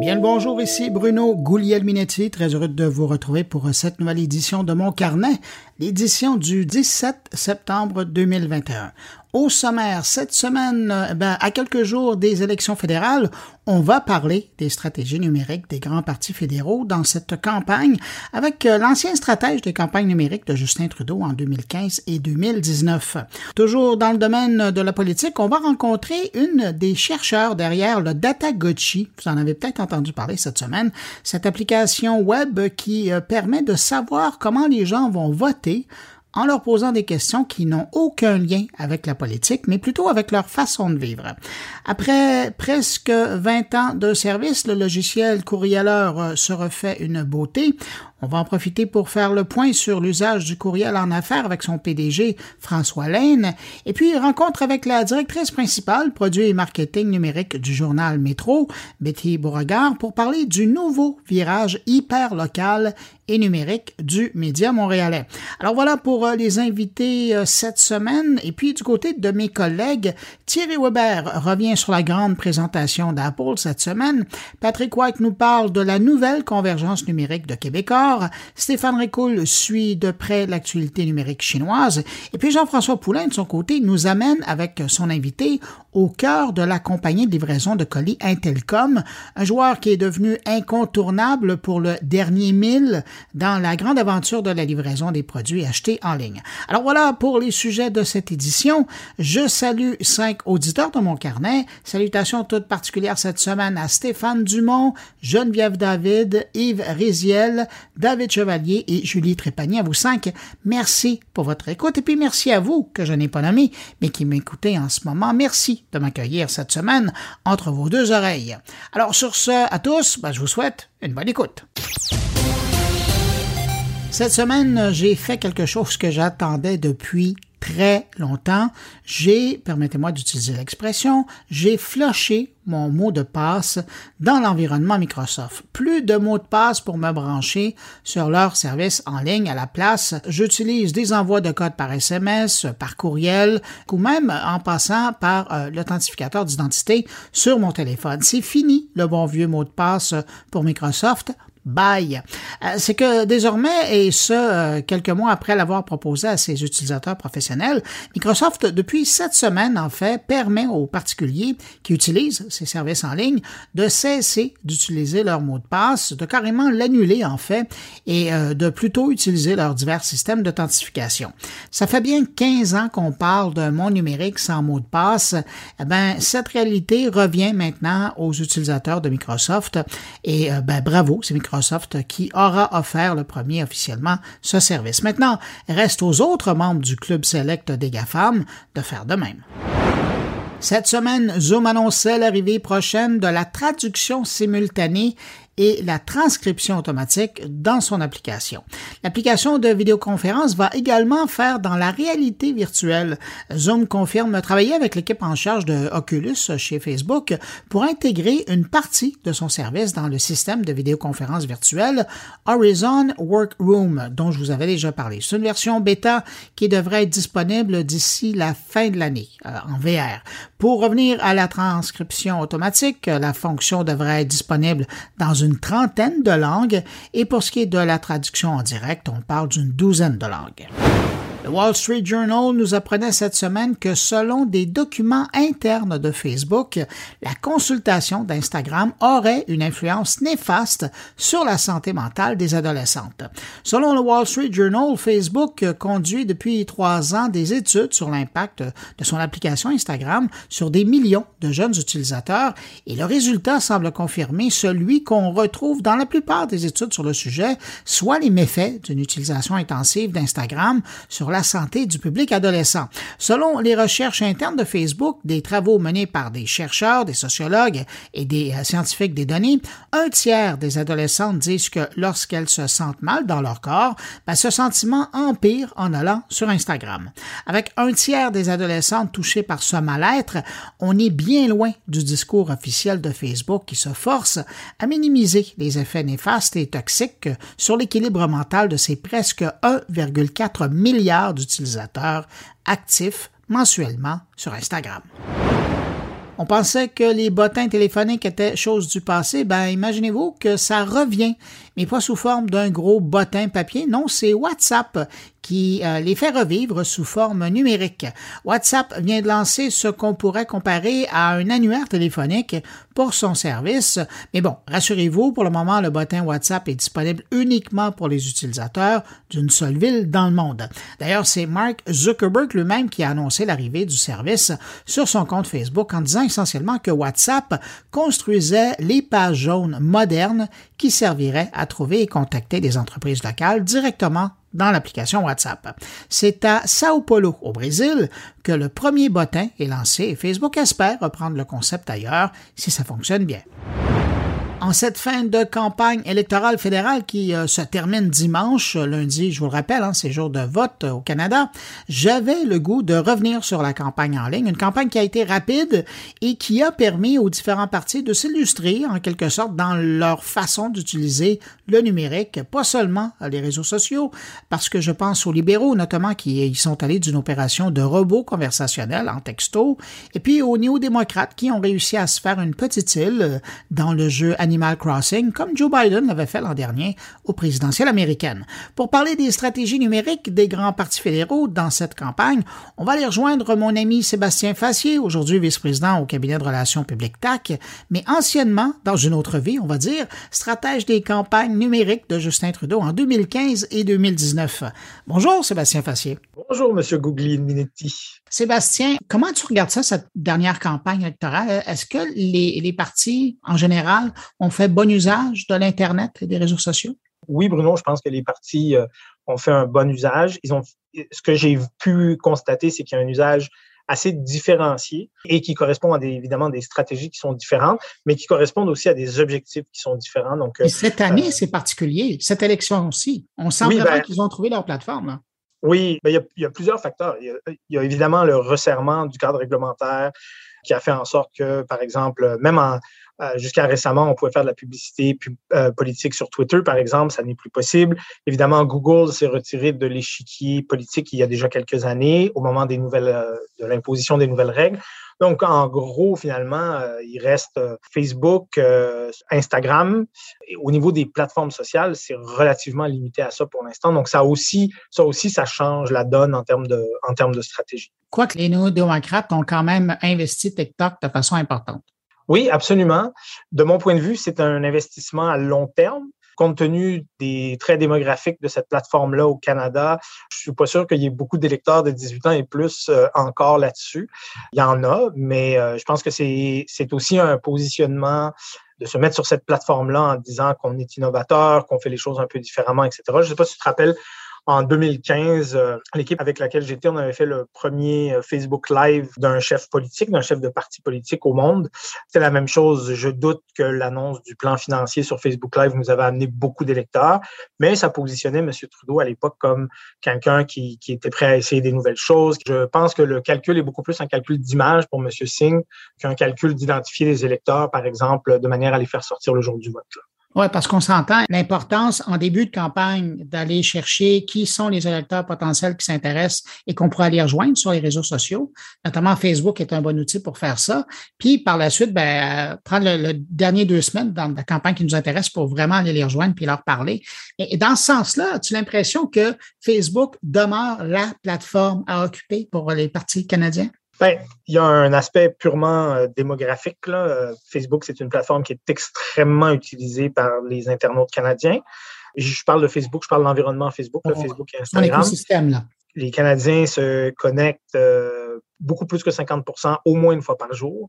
Bien le bonjour, ici Bruno Guglielminetti, très heureux de vous retrouver pour cette nouvelle édition de mon carnet, l'édition du 17 septembre 2021. Au sommaire, cette semaine, euh, ben, à quelques jours des élections fédérales, on va parler des stratégies numériques des grands partis fédéraux dans cette campagne avec euh, l'ancien stratège des campagnes numériques de Justin Trudeau en 2015 et 2019. Toujours dans le domaine de la politique, on va rencontrer une des chercheurs derrière le Datagochi. Vous en avez peut-être entendu parler cette semaine. Cette application web qui euh, permet de savoir comment les gens vont voter en leur posant des questions qui n'ont aucun lien avec la politique, mais plutôt avec leur façon de vivre. Après presque 20 ans de service, le logiciel courrieleur euh, se refait une beauté. On va en profiter pour faire le point sur l'usage du courriel en affaires avec son PDG François Lane et puis rencontre avec la directrice principale produit et marketing numérique du journal Métro, Betty Beauregard, pour parler du nouveau virage hyper local et numérique du média montréalais. Alors voilà pour euh, les invités euh, cette semaine. Et puis du côté de mes collègues, Thierry Weber revient sur la grande présentation d'Apple cette semaine. Patrick White nous parle de la nouvelle convergence numérique de Québécois. Stéphane Ricoul suit de près l'actualité numérique chinoise. Et puis Jean-François Poulain, de son côté, nous amène avec son invité au cœur de la compagnie de livraison de colis Intelcom, un joueur qui est devenu incontournable pour le dernier mille dans la grande aventure de la livraison des produits achetés en ligne. Alors voilà pour les sujets de cette édition. Je salue cinq auditeurs de mon carnet. Salutations toutes particulières cette semaine à Stéphane Dumont, Geneviève David, Yves Riziel, David Chevalier et Julie Trépanier. À vous cinq, merci pour votre écoute et puis merci à vous que je n'ai pas nommé, mais qui m'écoutez en ce moment. Merci de m'accueillir cette semaine entre vos deux oreilles. Alors sur ce, à tous, ben, je vous souhaite une bonne écoute. Cette semaine, j'ai fait quelque chose que j'attendais depuis très longtemps, j'ai, permettez-moi d'utiliser l'expression, j'ai flushé mon mot de passe dans l'environnement Microsoft. Plus de mots de passe pour me brancher sur leur service en ligne. À la place, j'utilise des envois de code par SMS, par courriel ou même en passant par euh, l'authentificateur d'identité sur mon téléphone. C'est fini le bon vieux mot de passe pour Microsoft Bye. Euh, c'est que désormais, et ce, euh, quelques mois après l'avoir proposé à ses utilisateurs professionnels, Microsoft, depuis cette semaine, en fait, permet aux particuliers qui utilisent ces services en ligne de cesser d'utiliser leur mot de passe, de carrément l'annuler, en fait, et euh, de plutôt utiliser leurs divers systèmes d'authentification. Ça fait bien 15 ans qu'on parle d'un monde numérique sans mot de passe. Eh ben, cette réalité revient maintenant aux utilisateurs de Microsoft et ben, bravo, c'est Microsoft Microsoft qui aura offert le premier officiellement ce service. Maintenant, reste aux autres membres du club select des GAFAM de faire de même. Cette semaine, Zoom annonçait l'arrivée prochaine de la traduction simultanée et la transcription automatique dans son application. L'application de vidéoconférence va également faire dans la réalité virtuelle. Zoom confirme travailler avec l'équipe en charge de Oculus chez Facebook pour intégrer une partie de son service dans le système de vidéoconférence virtuelle Horizon Workroom dont je vous avais déjà parlé. C'est une version bêta qui devrait être disponible d'ici la fin de l'année euh, en VR. Pour revenir à la transcription automatique, la fonction devrait être disponible dans une trentaine de langues et pour ce qui est de la traduction en direct, on parle d'une douzaine de langues. Le Wall Street Journal nous apprenait cette semaine que selon des documents internes de Facebook, la consultation d'Instagram aurait une influence néfaste sur la santé mentale des adolescentes. Selon le Wall Street Journal, Facebook conduit depuis trois ans des études sur l'impact de son application Instagram sur des millions de jeunes utilisateurs et le résultat semble confirmer celui qu'on retrouve dans la plupart des études sur le sujet, soit les méfaits d'une utilisation intensive d'Instagram sur la santé du public adolescent. Selon les recherches internes de Facebook, des travaux menés par des chercheurs, des sociologues et des euh, scientifiques des données, un tiers des adolescentes disent que lorsqu'elles se sentent mal dans leur corps, ben, ce sentiment empire en allant sur Instagram. Avec un tiers des adolescentes touchées par ce mal-être, on est bien loin du discours officiel de Facebook qui se force à minimiser les effets néfastes et toxiques sur l'équilibre mental de ses presque 1,4 milliard d'utilisateurs actifs mensuellement sur Instagram. On pensait que les bottins téléphoniques étaient chose du passé. Ben, imaginez-vous que ça revient, mais pas sous forme d'un gros bottin papier. Non, c'est WhatsApp qui euh, les fait revivre sous forme numérique. WhatsApp vient de lancer ce qu'on pourrait comparer à un annuaire téléphonique pour son service. Mais bon, rassurez-vous, pour le moment, le bottin WhatsApp est disponible uniquement pour les utilisateurs d'une seule ville dans le monde. D'ailleurs, c'est Mark Zuckerberg lui-même qui a annoncé l'arrivée du service sur son compte Facebook en disant essentiellement que WhatsApp construisait les pages jaunes modernes qui serviraient à trouver et contacter des entreprises locales directement dans l'application WhatsApp. C'est à Sao Paulo, au Brésil, que le premier bottin est lancé et Facebook espère reprendre le concept ailleurs si ça fonctionne bien en cette fin de campagne électorale fédérale qui euh, se termine dimanche, lundi, je vous le rappelle, hein, c'est jour de vote au Canada, j'avais le goût de revenir sur la campagne en ligne, une campagne qui a été rapide et qui a permis aux différents partis de s'illustrer en quelque sorte dans leur façon d'utiliser le numérique, pas seulement les réseaux sociaux, parce que je pense aux libéraux notamment qui y sont allés d'une opération de robot conversationnel en texto, et puis aux néo-démocrates qui ont réussi à se faire une petite île euh, dans le jeu Animal Crossing, comme Joe Biden l'avait fait l'an dernier aux présidentielles américaines. Pour parler des stratégies numériques des grands partis fédéraux dans cette campagne, on va aller rejoindre mon ami Sébastien Fassier, aujourd'hui vice-président au cabinet de relations publiques TAC, mais anciennement, dans une autre vie, on va dire, stratège des campagnes numériques de Justin Trudeau en 2015 et 2019. Bonjour Sébastien Fassier. Bonjour Monsieur Minetti. Sébastien, comment tu regardes ça, cette dernière campagne électorale? Est-ce que les, les partis, en général, ont fait bon usage de l'Internet et des réseaux sociaux? Oui, Bruno, je pense que les partis euh, ont fait un bon usage. Ils ont, ce que j'ai pu constater, c'est qu'il y a un usage assez différencié et qui correspond à des, évidemment des stratégies qui sont différentes, mais qui correspondent aussi à des objectifs qui sont différents. Donc, et cette année, euh, c'est particulier. Cette élection aussi. On sent vraiment ben qu'ils ont trouvé leur plateforme. Oui, ben, il, y a, plusieurs facteurs. Il y a, évidemment le resserrement du cadre réglementaire qui a fait en sorte que, par exemple, même euh, jusqu'à récemment, on pouvait faire de la publicité euh, politique sur Twitter, par exemple, ça n'est plus possible. Évidemment, Google s'est retiré de l'échiquier politique il y a déjà quelques années, au moment des nouvelles, euh, de l'imposition des nouvelles règles. Donc, en gros, finalement, euh, il reste euh, Facebook, euh, Instagram. Et au niveau des plateformes sociales, c'est relativement limité à ça pour l'instant. Donc, ça aussi, ça aussi, ça change la donne en termes de, en termes de stratégie. Quoique les néo-démocrates ont quand même investi TikTok de façon importante. Oui, absolument. De mon point de vue, c'est un investissement à long terme compte tenu des traits démographiques de cette plateforme-là au Canada, je suis pas sûr qu'il y ait beaucoup d'électeurs de 18 ans et plus euh, encore là-dessus. Il y en a, mais euh, je pense que c'est aussi un positionnement de se mettre sur cette plateforme-là en disant qu'on est innovateur, qu'on fait les choses un peu différemment, etc. Je ne sais pas si tu te rappelles, en 2015, euh, l'équipe avec laquelle j'étais, on avait fait le premier euh, Facebook Live d'un chef politique, d'un chef de parti politique au monde. C'est la même chose. Je doute que l'annonce du plan financier sur Facebook Live nous avait amené beaucoup d'électeurs, mais ça positionnait M. Trudeau à l'époque comme quelqu'un qui, qui, était prêt à essayer des nouvelles choses. Je pense que le calcul est beaucoup plus un calcul d'image pour M. Singh qu'un calcul d'identifier les électeurs, par exemple, de manière à les faire sortir le jour du vote. Oui, parce qu'on s'entend l'importance en début de campagne d'aller chercher qui sont les électeurs potentiels qui s'intéressent et qu'on pourra aller rejoindre sur les réseaux sociaux. Notamment Facebook est un bon outil pour faire ça. Puis par la suite, ben, euh, prendre le, dernier deux semaines dans la campagne qui nous intéresse pour vraiment aller les rejoindre puis leur parler. Et, dans ce sens-là, as-tu l'impression que Facebook demeure la plateforme à occuper pour les partis canadiens? Ben, il y a un aspect purement euh, démographique. Là. Euh, Facebook, c'est une plateforme qui est extrêmement utilisée par les internautes canadiens. Je parle de Facebook, je parle de l'environnement Facebook, oh, Facebook et Instagram. L'écosystème, là les Canadiens se connectent euh, beaucoup plus que 50% au moins une fois par jour.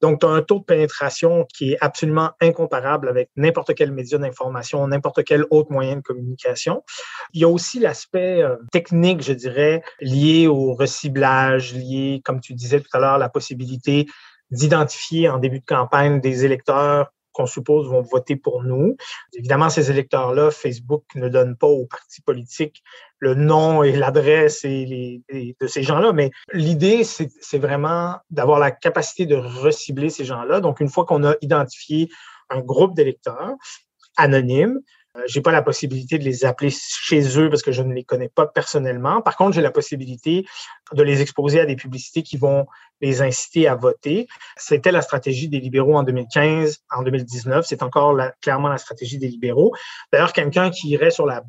Donc, tu as un taux de pénétration qui est absolument incomparable avec n'importe quel média d'information, n'importe quel autre moyen de communication. Il y a aussi l'aspect euh, technique, je dirais, lié au reciblage, lié, comme tu disais tout à l'heure, la possibilité d'identifier en début de campagne des électeurs qu'on suppose vont voter pour nous. Évidemment, ces électeurs-là, Facebook ne donne pas aux partis politiques le nom et l'adresse de ces gens-là, mais l'idée, c'est vraiment d'avoir la capacité de recibler ces gens-là. Donc, une fois qu'on a identifié un groupe d'électeurs anonymes, j'ai pas la possibilité de les appeler chez eux parce que je ne les connais pas personnellement. Par contre, j'ai la possibilité de les exposer à des publicités qui vont les inciter à voter. C'était la stratégie des libéraux en 2015, en 2019. C'est encore clairement la stratégie des libéraux. D'ailleurs, quelqu'un qui irait sur la,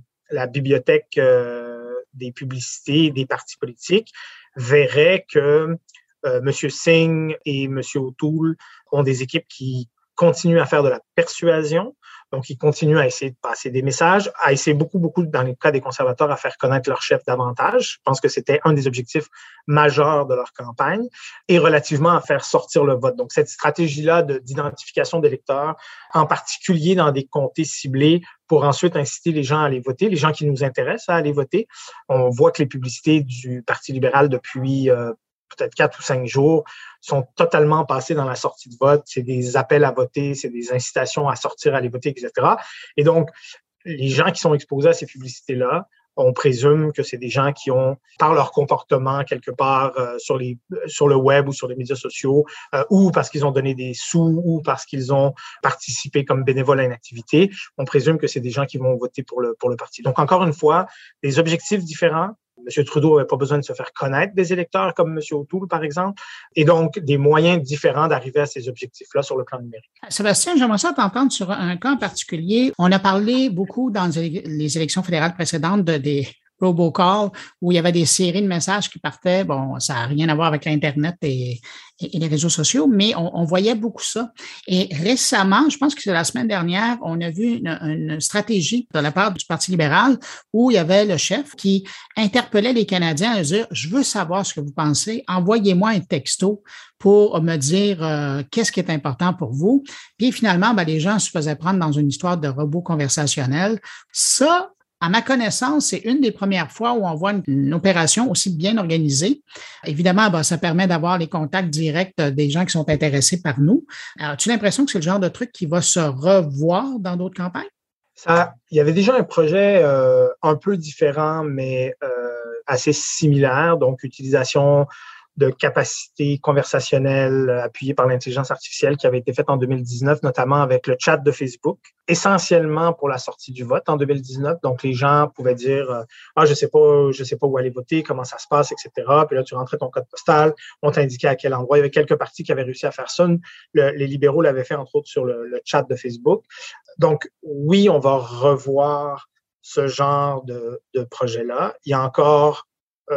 bibliothèque euh, des publicités des partis politiques verrait que euh, M. Singh et M. O'Toole ont des équipes qui continuent à faire de la persuasion, donc, ils continuent à essayer de passer des messages, à essayer beaucoup, beaucoup, dans les cas des conservateurs, à faire connaître leur chef davantage. Je pense que c'était un des objectifs majeurs de leur campagne et relativement à faire sortir le vote. Donc, cette stratégie-là d'identification d'électeurs, en particulier dans des comtés ciblés, pour ensuite inciter les gens à aller voter, les gens qui nous intéressent à aller voter. On voit que les publicités du Parti libéral depuis euh, peut-être quatre ou cinq jours, sont totalement passés dans la sortie de vote. C'est des appels à voter, c'est des incitations à sortir, à aller voter, etc. Et donc, les gens qui sont exposés à ces publicités-là, on présume que c'est des gens qui ont, par leur comportement quelque part euh, sur, les, sur le web ou sur les médias sociaux, euh, ou parce qu'ils ont donné des sous, ou parce qu'ils ont participé comme bénévoles à une activité, on présume que c'est des gens qui vont voter pour le, pour le parti. Donc, encore une fois, des objectifs différents, M. Trudeau n'avait pas besoin de se faire connaître des électeurs comme M. O'Toole, par exemple, et donc des moyens différents d'arriver à ces objectifs-là sur le plan numérique. Sébastien, j'aimerais ça t'entendre sur un cas particulier. On a parlé beaucoup dans les élections fédérales précédentes de, des robocall où il y avait des séries de messages qui partaient. Bon, ça n'a rien à voir avec l'Internet et, les réseaux sociaux, mais on, voyait beaucoup ça. Et récemment, je pense que c'est la semaine dernière, on a vu une, stratégie de la part du Parti libéral où il y avait le chef qui interpellait les Canadiens à dire, je veux savoir ce que vous pensez, envoyez-moi un texto pour me dire euh, qu'est-ce qui est important pour vous. Puis finalement, ben, les gens se faisaient prendre dans une histoire de robot conversationnel. Ça, à ma connaissance, c'est une des premières fois où on voit une, opération aussi bien organisée. Évidemment, ben, ça permet d'avoir les contacts directs des gens qui sont intéressés par nous. As-tu l'impression que c'est le genre de truc qui va se revoir dans d'autres campagnes? Ça, il y avait déjà un projet euh, un peu différent, mais euh, assez similaire, donc utilisation de capacités conversationnelles euh, appuyées par l'intelligence artificielle qui avait été faite en 2019, notamment avec le chat de Facebook, essentiellement pour la sortie du vote en 2019. Donc, les gens pouvaient dire, euh, ah, je sais pas, je sais pas où aller voter, comment ça se passe, etc. Puis là, tu rentrais ton code postal, on t'indiquait à quel endroit. Il y avait quelques partis qui avaient réussi à faire ça. les libéraux l'avaient fait, entre autres, sur le, chat de Facebook. Donc, oui, on va revoir ce genre de, projet-là. Il y a encore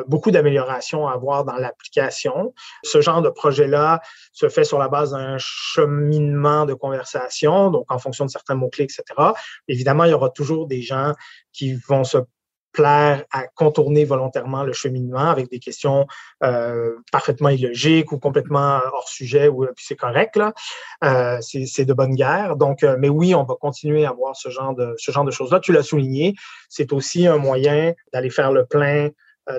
beaucoup d'améliorations à avoir dans l'application. Ce genre de projet-là se fait sur la base d'un cheminement de conversation, donc en fonction de certains mots-clés, etc. Évidemment, il y aura toujours des gens qui vont se plaire à contourner volontairement le cheminement avec des questions euh, parfaitement illogiques ou complètement hors sujet, ou puis c'est correct là, euh, c'est de bonne guerre. Donc, mais oui, on va continuer à avoir ce genre de ce genre de choses là. Tu l'as souligné, c'est aussi un moyen d'aller faire le plein euh,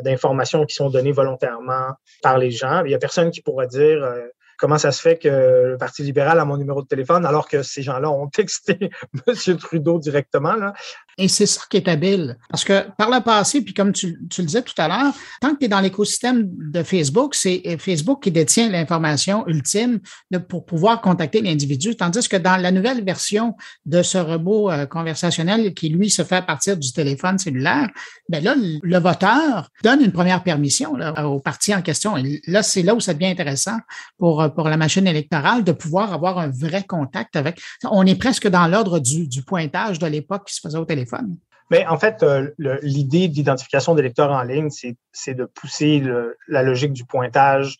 d'informations qui sont données volontairement par les gens. Il n'y a personne qui pourra dire euh, comment ça se fait que le Parti libéral a mon numéro de téléphone alors que ces gens-là ont texté M. Trudeau directement. Et c'est ça qui est habile. Parce que par le passé, puis comme tu, le disais tout à l'heure, tant que tu es dans l'écosystème de Facebook, c'est Facebook qui détient l'information ultime pour pouvoir contacter l'individu. Tandis que dans la nouvelle version de ce robot euh, conversationnel qui, lui, se fait à partir du téléphone cellulaire, ben là, le voteur donne une première permission au parti en question. Et là, c'est là où ça devient intéressant pour, pour la machine électorale de pouvoir avoir un vrai contact avec. On est presque dans l'ordre du, du pointage de l'époque qui se faisait au téléphone mais en fait, euh, l'idée d'identification d'électeurs en ligne, c'est de pousser la logique du pointage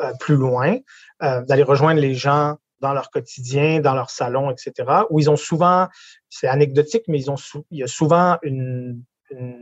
euh, plus loin, euh, d'aller rejoindre les gens dans leur quotidien, dans leur salon, etc., où ils ont souvent, c'est anecdotique, mais ils ont il y a souvent une,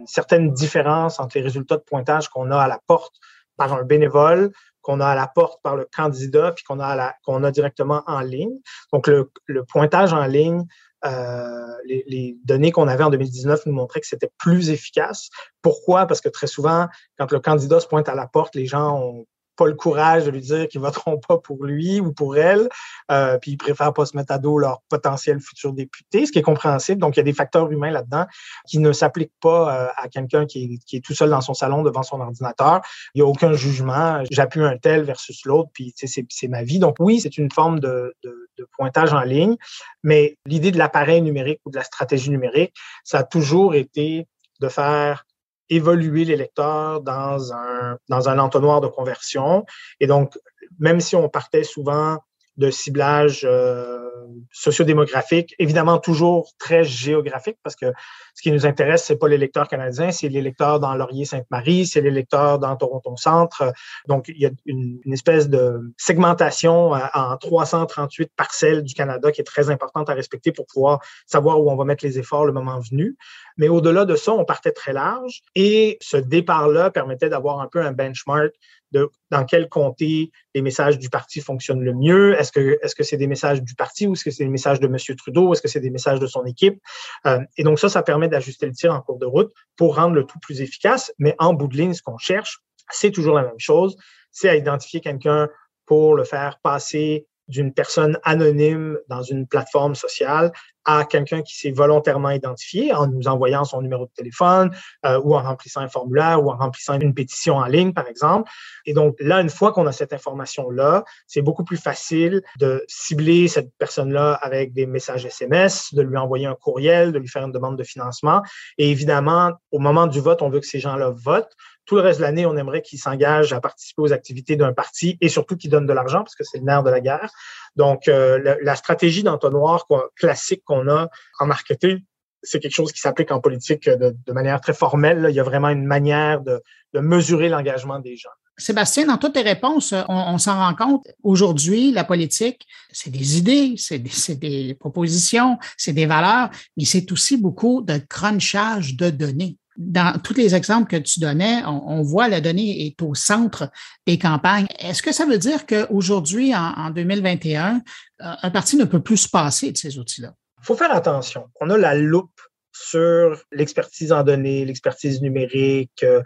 certaine différence entre les résultats de pointage qu'on a à la porte par un bénévole, qu'on a à la porte par le candidat, puis qu'on a, a directement en ligne. Donc, le, pointage en ligne euh, les, données qu'on avait en 2019 nous montraient que c'était plus efficace. Pourquoi? Parce que très souvent, quand le candidat se pointe à la porte, les gens ont pas le courage de lui dire qu'ils voteront pas pour lui ou pour elle, euh, puis ils préfèrent pas se mettre à dos leur potentiel futur député, ce qui est compréhensible. Donc, il y a des facteurs humains là-dedans qui ne s'appliquent pas euh, à quelqu'un qui est, qui est tout seul dans son salon devant son ordinateur. Il n'y a aucun jugement. J'appuie un tel versus l'autre, puis c'est ma vie. Donc, oui, c'est une forme de, de, de pointage en ligne, mais l'idée de l'appareil numérique ou de la stratégie numérique, ça a toujours été de faire évoluer les lecteurs dans un, dans un entonnoir de conversion. Et donc, même si on partait souvent de ciblage euh, sociodémographique, évidemment toujours très géographique, parce que ce qui nous intéresse, c'est pas les lecteurs canadiens, c'est les lecteurs dans Laurier-Sainte-Marie, c'est les lecteurs dans Toronto-Centre. Donc, il y a une, une espèce de segmentation euh, en 338 parcelles du Canada qui est très importante à respecter pour pouvoir savoir où on va mettre les efforts le moment venu. Mais au-delà de ça, on partait très large et ce départ-là permettait d'avoir un peu un benchmark dans quel comté les messages du parti fonctionnent le mieux? Est-ce que est-ce que c'est des messages du parti ou est-ce que c'est des messages de M. Trudeau? Est-ce que c'est des messages de son équipe? Euh, et donc ça, ça permet d'ajuster le tir en cours de route pour rendre le tout plus efficace. Mais en bout de ligne, ce qu'on cherche, c'est toujours la même chose. C'est à identifier quelqu'un pour le faire passer d'une personne anonyme dans une plateforme sociale à quelqu'un qui s'est volontairement identifié en nous envoyant son numéro de téléphone euh, ou en remplissant un formulaire ou en remplissant une pétition en ligne, par exemple. Et donc là, une fois qu'on a cette information-là, c'est beaucoup plus facile de cibler cette personne-là avec des messages SMS, de lui envoyer un courriel, de lui faire une demande de financement. Et évidemment, au moment du vote, on veut que ces gens-là votent. Tout le reste de l'année, on aimerait qu'ils s'engagent à participer aux activités d'un parti et surtout qu'ils donnent de l'argent parce que c'est le nerf de la guerre. Donc, euh, la, stratégie d'entonnoir classique qu'on a en marketing, c'est quelque chose qui s'applique en politique de, manière très formelle. Il y a vraiment une manière de, mesurer l'engagement des gens. Sébastien, dans toutes tes réponses, on, s'en rend compte. Aujourd'hui, la politique, c'est des idées, c'est des, des, propositions, c'est des valeurs, mais c'est aussi beaucoup de crunchage de données dans tous les exemples que tu donnais, on, voit la donnée est au centre des campagnes. Est-ce que ça veut dire qu'aujourd'hui, en, en 2021, euh, un parti ne peut plus se passer de ces outils-là? Il faut faire attention. On a la loupe sur l'expertise en données, l'expertise numérique, euh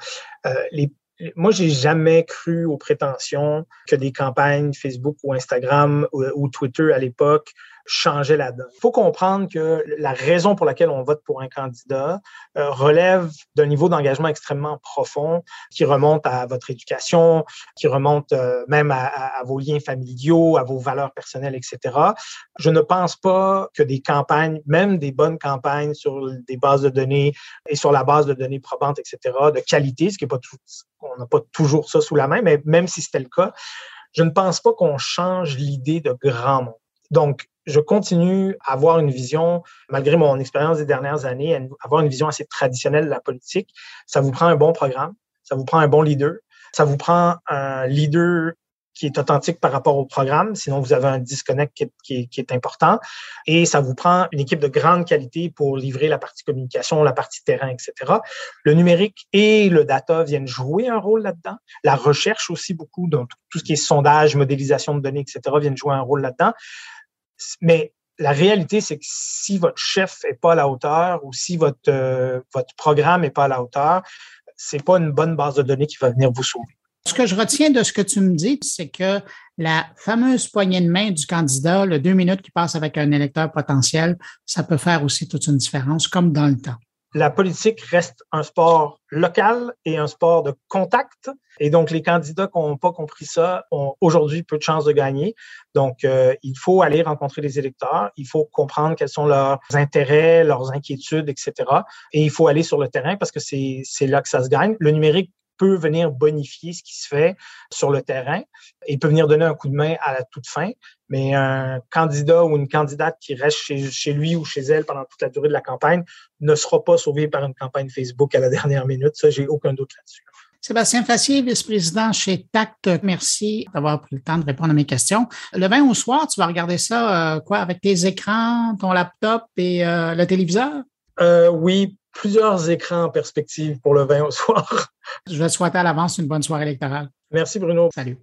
les moi, j'ai jamais cru aux prétentions que des campagnes Facebook ou Instagram ou, Twitter à l'époque changeaient la donne. Il faut comprendre que la raison pour laquelle on vote pour un candidat euh, relève d'un niveau d'engagement extrêmement profond qui remonte à votre éducation, qui remonte euh, même à, à, vos liens familiaux, à vos valeurs personnelles, etc. Je ne pense pas que des campagnes, même des bonnes campagnes sur des bases de données et sur la base de données probantes, etc., de qualité, ce qui est pas tout, on n'a pas toujours ça sous la main, mais même si c'était le cas, je ne pense pas qu'on change l'idée de grand monde. Donc, je continue à avoir une vision, malgré mon expérience des dernières années, à avoir une vision assez traditionnelle de la politique. Ça vous prend un bon programme, ça vous prend un bon leader, ça vous prend un leader qui est authentique par rapport au programme, sinon vous avez un disconnect qui est, important. Et ça vous prend une équipe de grande qualité pour livrer la partie communication, la partie terrain, etc. Le numérique et le data viennent jouer un rôle là-dedans. La recherche aussi beaucoup, donc tout ce qui est sondage, modélisation de données, etc., viennent jouer un rôle là-dedans. Mais la réalité, c'est que si votre chef est pas à la hauteur ou si votre, euh, programme est pas à la hauteur, c'est pas une bonne base de données qui va venir vous sauver. Ce que je retiens de ce que tu me dis, c'est que la fameuse poignée de main du candidat, le deux minutes qui passe avec un électeur potentiel, ça peut faire aussi toute une différence, comme dans le temps. La politique reste un sport local et un sport de contact. Et donc, les candidats qui n'ont pas compris ça ont aujourd'hui peu de chances de gagner. Donc, euh, il faut aller rencontrer les électeurs. Il faut comprendre quels sont leurs intérêts, leurs inquiétudes, etc. Et il faut aller sur le terrain parce que c'est là que ça se gagne. Le numérique peut venir bonifier ce qui se fait sur le terrain et peut venir donner un coup de main à la toute fin. Mais un candidat ou une candidate qui reste chez, lui ou chez elle pendant toute la durée de la campagne ne sera pas sauvé par une campagne Facebook à la dernière minute. Ça, j'ai aucun doute là-dessus. Sébastien Fassier, vice-président chez TACT, merci d'avoir pris le temps de répondre à mes questions. Le 20 au soir, tu vas regarder ça euh, quoi avec tes écrans, ton laptop et euh, le téléviseur? Euh, oui, plusieurs écrans en perspective pour le 20 au soir. Je vais te souhaiter à l'avance une bonne soirée électorale. Merci Bruno. Salut.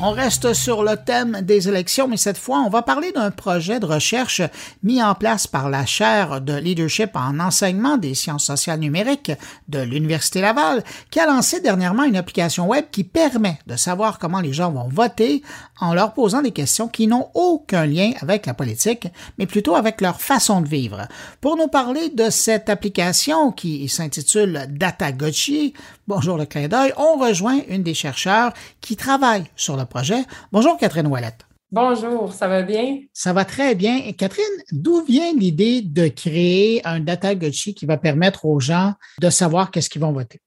On reste sur le thème des élections, mais cette fois, on va parler d'un projet de recherche mis en place par la chaire de leadership en enseignement des sciences sociales numériques de l'Université Laval, qui a lancé dernièrement une application web qui permet de savoir comment les gens vont voter en leur posant des questions qui n'ont aucun lien avec la politique, mais plutôt avec leur façon de vivre. Pour nous parler de cette application qui s'intitule Datagochi, bonjour le clin d'œil, on rejoint une des chercheurs qui travaille sur le projet. Bonjour Catherine Ouellette. Bonjour, ça va bien? Ça va très bien. Et Catherine, d'où vient l'idée de créer un data gotchi qui va permettre aux gens de savoir qu'est-ce qu'ils vont voter?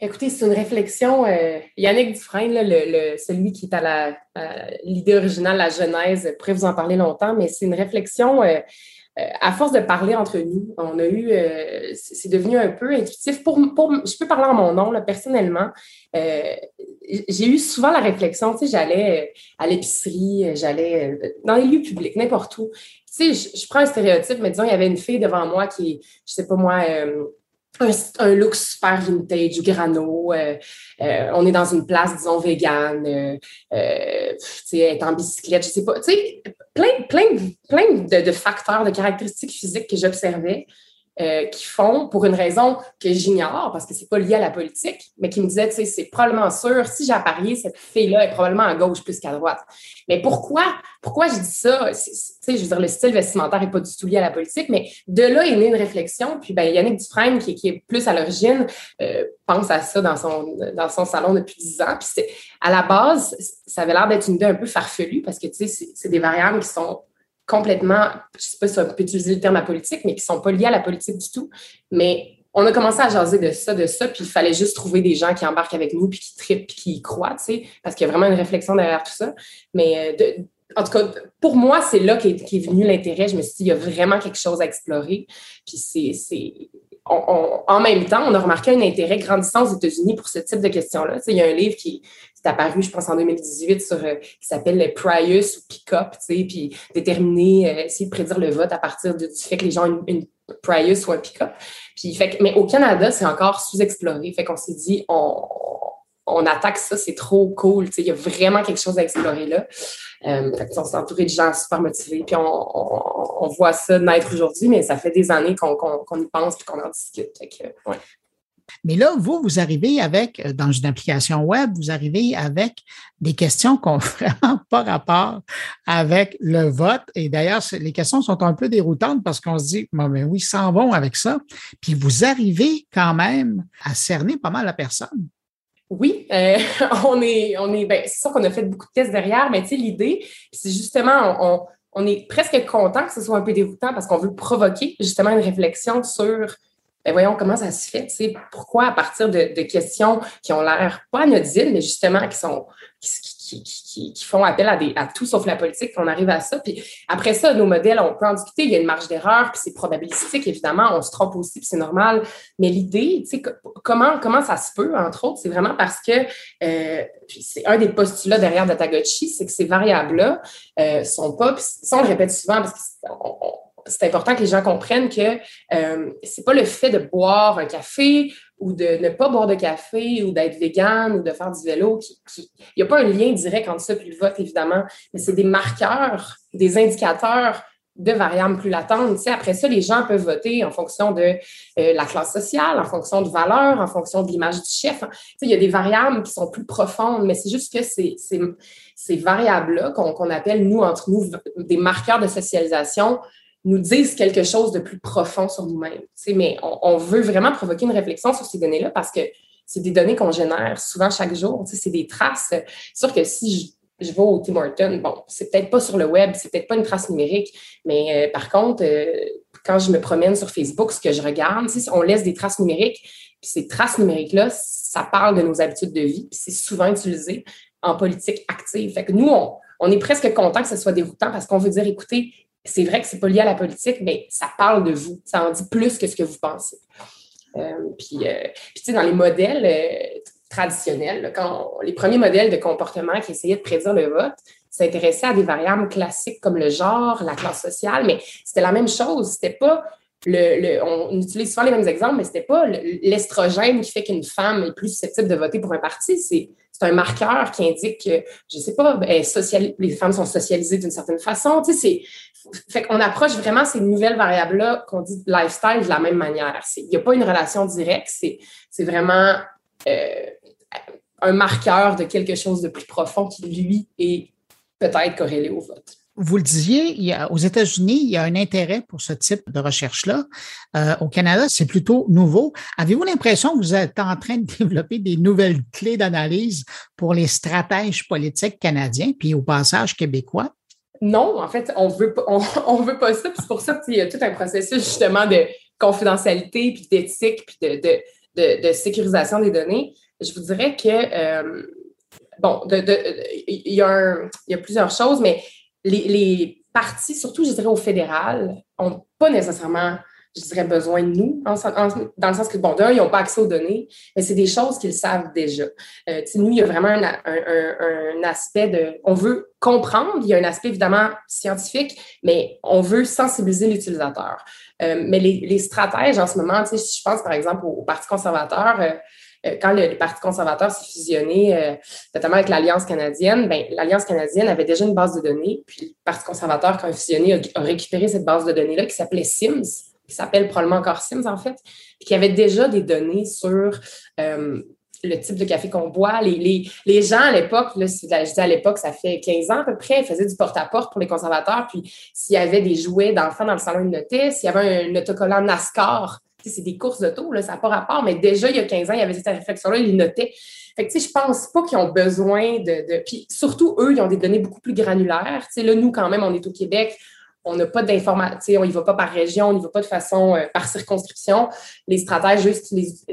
Écoutez, c'est une réflexion. Euh, Yannick Dufresne, le, celui qui est à l'idée originale, la genèse, pourrait vous en parler longtemps, mais c'est une réflexion euh, à force de parler entre nous, on a eu, euh, c'est devenu un peu intuitif. Pour, je peux parler en mon nom, là, personnellement. Euh, j'ai eu souvent la réflexion, tu sais, j'allais à l'épicerie, j'allais dans les lieux publics, n'importe où. Tu sais, je, prends un stéréotype, mais disons, il y avait une fille devant moi qui, je sais pas moi, un, look super vintage, grano. Euh, euh, on est dans une place, disons, végane. Euh, euh être en bicyclette, je sais pas. Tu sais, plein, plein, plein de, de, facteurs, de caractéristiques physiques que j'observais euh, qui font pour une raison que j'ignore parce que c'est pas lié à la politique, mais qui me disait, tu sais, c'est probablement sûr, si j'ai parié, cette fille-là est probablement à gauche plus qu'à droite. Mais pourquoi, pourquoi je dis ça? Tu sais, je veux dire, le style vestimentaire est pas du tout lié à la politique, mais de là est née une réflexion. Puis, ben, Yannick Dufresne, qui, qui est plus à l'origine, euh, pense à ça dans son, dans son salon depuis dix ans. Puis, à la base, ça avait l'air d'être une idée un peu farfelue parce que, tu sais, c'est des variables qui sont complètement, je sais pas si on peut utiliser le terme à politique, mais qui sont pas liés à la politique du tout. Mais on a commencé à jaser de ça, de ça, puis il fallait juste trouver des gens qui embarquent avec nous, puis qui trippent, puis qui croient, tu sais, parce qu'il y a vraiment une réflexion derrière tout ça. Mais euh, en tout cas, pour moi, c'est là qu'est est venu l'intérêt. Je me suis dit, il y a vraiment quelque chose à explorer. Puis c'est en même temps, on a remarqué un intérêt grandissant aux États-Unis pour ce type de questions-là. il y a un livre qui, est apparu, je pense, en 2018 sur, euh, qui s'appelle le Prius ou Pick-up, puis déterminer, euh, essayer de prédire le vote à partir du fait que les gens ont une, Prius ou un Pick-up. Puis, fait mais au Canada, c'est encore sous-exploré. Fait qu'on s'est dit, on, on attaque ça, c'est trop cool. Il y a vraiment quelque chose à explorer là. On s'est entouré de gens super motivés, puis on, voit ça naître aujourd'hui, mais ça fait des années qu'on y pense et qu'on en discute. Mais là, vous, vous arrivez avec, euh, dans une application web, vous arrivez avec des questions qui n'ont vraiment pas rapport avec le vote. Et d'ailleurs, les questions sont un peu déroutantes parce qu'on se dit, bon, ben oui, s'en vont avec ça. Puis vous arrivez quand même à cerner pas mal la personne. Oui, euh, on est, on est, ben, c'est sûr qu'on a fait beaucoup de tests derrière, mais tu sais, l'idée, c'est justement, on, est presque content que ce soit un peu déroutant parce qu'on veut provoquer justement une réflexion sur, ben, voyons comment ça se fait, pourquoi à partir de, de questions qui ont l'air pas anodines, mais justement qui sont, qui, qui, font appel à, des, à tout sauf la politique, qu'on arrive à ça. Puis après ça, nos modèles, on peut en discuter, il y a une marge d'erreur, puis c'est probabilistique, évidemment, on se trompe aussi, puis c'est normal. Mais l'idée, tu sais, comment, comment ça se peut, entre autres, c'est vraiment parce que, euh, c'est un des postulats derrière Datagotchi, c'est que ces variables-là euh, sont pas, puis ça, on le répète souvent parce que c'est important que les gens comprennent que euh, c'est pas le fait de boire un café ou de ne pas boire de café ou d'être vegan ou de faire du vélo. Il n'y a pas un lien direct entre ça et le vote, évidemment, mais c'est des marqueurs, des indicateurs de variables plus latentes. Après ça, les gens peuvent voter en fonction de euh, la classe sociale, en fonction de valeur, en fonction de l'image du chef. il y a des variables qui sont plus profondes, mais c'est juste que ces, ces, variables-là qu'on appelle, nous, entre nous, des marqueurs de socialisation, nous disent quelque chose de plus profond sur nous-mêmes. Mais on, veut vraiment provoquer une réflexion sur ces données-là parce que c'est des données qu'on génère souvent chaque jour. C'est des traces. C'est sûr que si je, vais au Tim Hortons, bon, c'est peut-être pas sur le web, c'est peut-être pas une trace numérique, mais euh, par contre, euh, quand je me promène sur Facebook, ce que je regarde, on laisse des traces numériques. Puis ces traces numériques-là, ça parle de nos habitudes de vie, puis c'est souvent utilisé en politique active. Fait que nous, on, on est presque content que ce soit déroutant parce qu'on veut dire, écoutez, c'est vrai que c'est pas lié à la politique, mais ça parle de vous. Ça en dit plus que ce que vous pensez. Euh, puis, euh, puis, tu sais, dans les modèles euh, traditionnels, quand les premiers modèles de comportement qui essayaient de prédire le vote s'intéressaient à des variables classiques comme le genre, la classe sociale, mais c'était la même chose. C'était pas le, on utilise souvent les mêmes exemples, mais ce n'était pas l'estrogène qui fait qu'une femme est plus susceptible de voter pour un parti. C'est un marqueur qui indique que, je ne sais pas, ben, les femmes sont socialisées d'une certaine façon. Tu sais, fait qu'on approche vraiment ces nouvelles variables-là qu'on dit lifestyle de la même manière. Il n'y a pas une relation directe, c'est vraiment euh, un marqueur de quelque chose de plus profond qui, lui, est peut-être corrélé au vote. Vous le disiez, aux États-Unis, il y a un intérêt pour ce type de recherche-là. Euh, au Canada, c'est plutôt nouveau. Avez-vous l'impression que vous êtes en train de développer des nouvelles clés d'analyse pour les stratèges politiques canadiens, puis au passage québécois? Non, en fait, on veut on, veut pas ça. C'est pour ça qu'il y a tout un processus justement de confidentialité, puis d'éthique, puis de, sécurisation des données. Je vous dirais que euh, bon, il y, a plusieurs choses, mais les, partis, surtout, je dirais, au fédéral, n'ont pas nécessairement, je dirais, besoin de nous, dans le sens que, bon, d'un, ils n'ont pas accès aux données, mais c'est des choses qu'ils savent déjà. Euh, nous, il y a vraiment un, aspect de... On veut comprendre, il y a un aspect évidemment scientifique, mais on veut sensibiliser l'utilisateur. Euh, mais les, les, stratèges, en ce moment, je pense par exemple au, Parti conservateur, euh, quand le, Parti conservateur s'est fusionné, euh, notamment avec l'Alliance canadienne, ben, l'Alliance canadienne avait déjà une base de données, puis le Parti conservateur, quand il a fusionné, a, récupéré cette base de données-là qui s'appelait Sims, qui s'appelle probablement encore Sims en fait, puis qui avait déjà des données sur euh, le type de café qu'on boit. Les, les, gens à l'époque, je dis à l'époque, ça fait 15 ans à peu près, faisaient du porte-à-porte pour les conservateurs. Puis s'il y avait des jouets d'enfants dans le salon, ils notaient. S'il y avait un autocollant NASCAR c'est des courses d'auto, ça n'a pas rapport, mais déjà, il y a 15 ans, il y avait cette réflexion-là, ils notaient. Fait que, tu sais, je pense pas qu'ils ont besoin de, Puis surtout, eux, ils ont des données beaucoup plus granulaires. Tu sais, là, nous, quand même, on est au Québec, on n'a pas d'informations, on n'y va pas par région, on n'y va pas de façon euh, par circonscription. Les stratèges,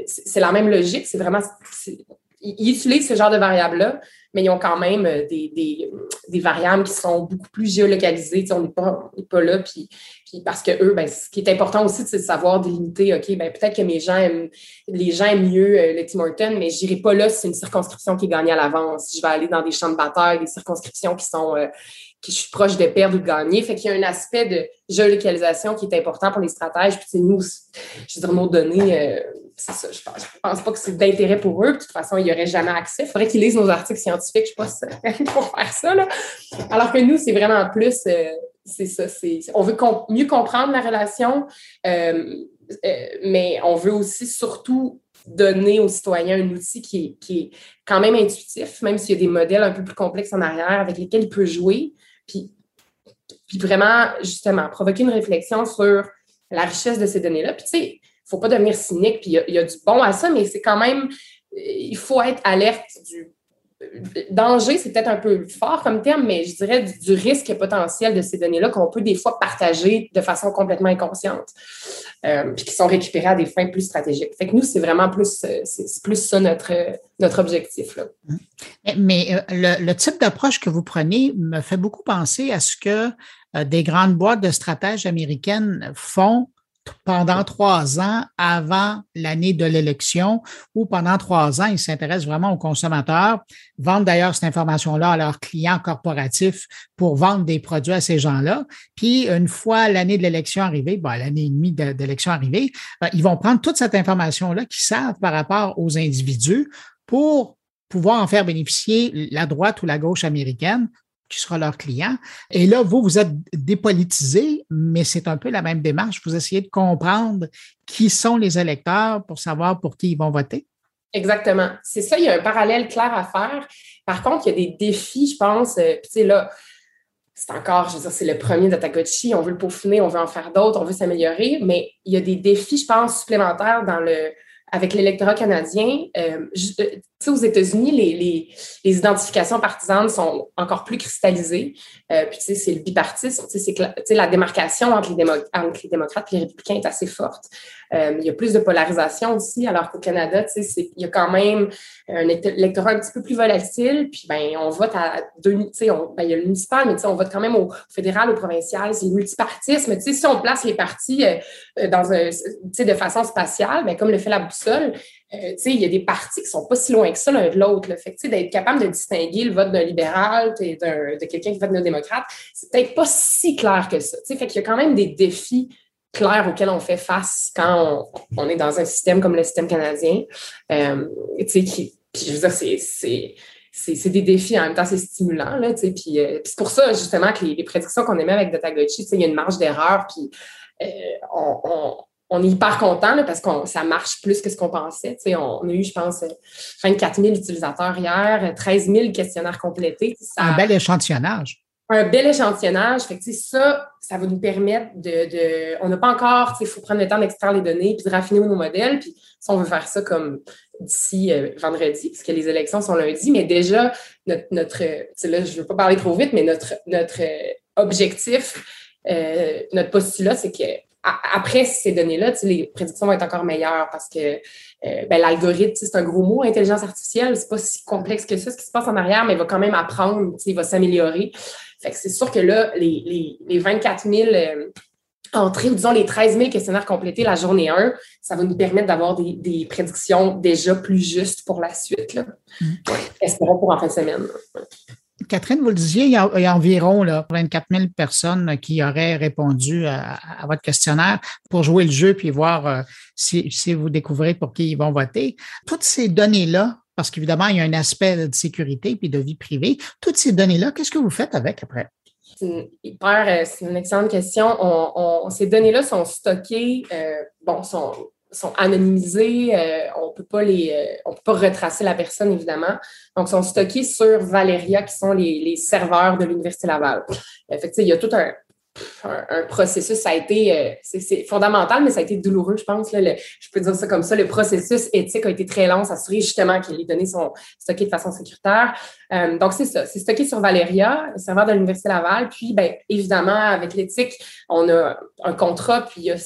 c'est la même logique, c'est vraiment... Ils utilisent ce genre de variables-là, mais ils ont quand même euh, des, des, variables qui sont beaucoup plus géolocalisées. on n'est pas, pas là, puis, parce que eux, ben, ce qui est important aussi, c'est de savoir délimiter, OK, ben, peut-être que mes gens aiment, les gens aiment mieux euh, le Tim Horton, mais je n'irai pas là si c'est une circonscription qui est gagnée à l'avance. Je vais aller dans des champs de bataille, des circonscriptions qui sont euh, qui je suis proche de perdre ou de gagner. Fait qu'il y a un aspect de géolocalisation qui est important pour les stratèges. Puis nous, je veux dire, nos données, c'est ça, je pense, pense pas que c'est d'intérêt pour eux. De toute façon, ils n'y auraient jamais accès. Il faudrait qu'ils lisent nos articles scientifiques, je sais pas pour faire ça. Là. Alors que nous, c'est vraiment plus, euh, c'est ça, on veut mieux comprendre la relation, euh, euh, mais on veut aussi surtout donner aux citoyens un outil qui est, quand même intuitif, même s'il y a des modèles un peu plus complexes en arrière avec lesquels il peut jouer. Puis, vraiment, justement, provoquer une réflexion sur la richesse de ces données-là. Puis, tu sais, faut pas devenir cynique, puis il y, a du bon à ça, mais c'est quand même, il faut être alerte du danger, c'est peut-être un peu fort comme terme, mais je dirais du, risque potentiel de ces données-là qu'on peut des fois partager de façon complètement inconsciente, euh, puis qui sont récupérées à des fins plus stratégiques. Fait que nous, c'est vraiment plus, euh, c'est plus ça notre, notre objectif. Là. Mais euh, le, le, type d'approche que vous prenez me fait beaucoup penser à ce que des grandes boîtes de stratèges américaines font pendant trois ans avant l'année de l'élection ou pendant trois ans, ils s'intéressent vraiment aux consommateurs, vendent d'ailleurs cette information-là à leurs clients corporatifs pour vendre des produits à ces gens-là. Puis, une fois l'année de l'élection arrivée, ben, l'année et demie d'élection arrivée, ben, ils vont prendre toute cette information-là qu'ils savent par rapport aux individus pour pouvoir en faire bénéficier la droite ou la gauche américaine qui sera leur client. Et là, vous, vous êtes dépolitisé, mais c'est un peu la même démarche. Vous essayez de comprendre qui sont les électeurs pour savoir pour qui ils vont voter. Exactement. C'est ça, il y a un parallèle clair à faire. Par contre, il y a des défis, je pense. Euh, puis, tu sais, là, c'est encore, je veux dire, c'est le premier de. On veut le peaufiner, on veut en faire d'autres, on veut s'améliorer, mais il y a des défis, je pense, supplémentaires dans le, avec l'électorat canadien, euh, euh aux États-Unis, les, les, identifications partisanes sont encore plus cristallisées. Euh, puis, tu sais, c'est le bipartisme. Tu sais, la démarcation entre les, entre les, démocrates et les républicains est assez forte. Euh, il y a plus de polarisation aussi, alors qu'au Canada, tu sais, il y a quand même un électorat un petit peu plus volatile. Puis, ben, on vote à deux, tu sais, ben, il y a le municipal, mais tu sais, on vote quand même au fédéral, au provincial. C'est le multipartisme. Tu sais, si on place les partis euh, dans un, tu sais, de façon spatiale, ben, comme le fait la boussole, euh, il y a des partis qui sont pas si loin que ça l'un de l'autre. Fait d'être capable de distinguer le vote d'un libéral de quelqu'un qui vote d'un démocrate, c'est peut-être pas si clair que ça. Fait qu'il y a quand même des défis claires auxquelles on fait face quand on, est dans un système comme le système canadien. Euh, puis je veux dire, c'est c'est des défis en même temps, c'est stimulant. Là, puis, euh, c'est pour ça, justement, que les, prédictions qu'on émet avec Datagochi, il y a une marge d'erreur, puis on, est hyper content parce que ça marche plus que ce qu'on pensait. On, on, a eu, je pense, 24 000 utilisateurs hier, 13 000 questionnaires complétés. Un bel échantillonnage un bel échantillonnage. Fait que, ça, ça va nous permettre de. on n'a pas encore, il faut prendre le temps d'extraire les données puis de raffiner nos modèles. Puis si on veut faire ça comme d'ici euh, vendredi, puisque les élections sont lundi, mais déjà, notre, notre là, je ne veux pas parler trop vite, mais notre, notre euh, objectif, euh, notre postulat, c'est que après ces données-là, les prédictions vont être encore meilleures parce que ben, l'algorithme, c'est un gros mot, intelligence artificielle, c'est pas si complexe que ça, ce qui se passe en arrière, mais il va quand même apprendre, il va s'améliorer. Fait que c'est sûr que là, les, les, 24 000 euh, entrées, ou disons les 13 000 questionnaires complétés la journée 1, ça va nous permettre d'avoir des, prédictions déjà plus justes pour la suite. Là. Mm. Espérons pour en fin de semaine. Catherine, vous le disiez, il y a, environ là, 24 000 personnes qui auraient répondu à, votre questionnaire pour jouer le jeu puis voir euh, si, si, vous découvrez pour qui ils vont voter. Toutes ces données-là, parce qu'évidemment, il y a un aspect de sécurité puis de vie privée. Toutes ces données-là, qu'est-ce que vous faites avec après? C'est une, euh, une excellente question. ces données-là sont stockées, euh, bon, sont, sont anonymisées. Euh, on peut pas les, on peut pas retracer la personne évidemment. Donc, sont stockées sur Valeria, qui sont les, serveurs de l'université Laval. Effectivement, il y a tout un, un, processus, ça a été, euh, c'est fondamental, mais ça a été douloureux, je pense. Là, je peux dire ça comme ça. Le processus éthique a été très long, s'assurer justement que les données sont stockées de façon sécuritaire. Euh, donc, c'est ça. C'est stocké sur Valeria, le serveur de l'Université Laval. Puis, bien, évidemment, avec l'éthique, on a un contrat, puis il y a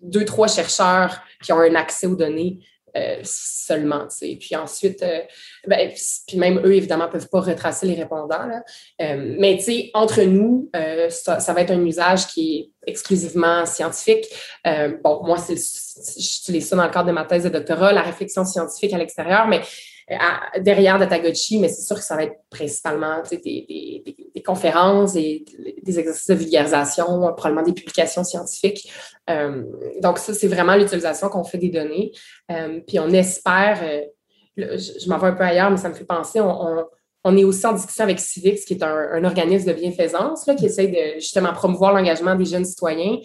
deux, trois chercheurs qui ont un accès aux données euh, seulement. Puis ensuite, euh, ben, puis même eux, évidemment, ne peuvent pas retracer les répondants. Là. Euh, mais entre nous, ça, ça, va être un usage qui est exclusivement scientifique. bon, moi, j'utilise ça dans le cadre de ma thèse de doctorat, la réflexion scientifique à l'extérieur, mais derrière Datagotchi, mais c'est sûr que ça va être principalement des, des, conférences et des exercices de vulgarisation, probablement des publications scientifiques. Euh, donc, ça, c'est vraiment l'utilisation qu'on fait des données. Euh, puis on espère, euh, je, m'en vais un peu ailleurs, mais ça me fait penser, on, est aussi en discussion avec Civix, qui est un, organisme de bienfaisance là, qui essaie de justement promouvoir l'engagement des jeunes citoyens.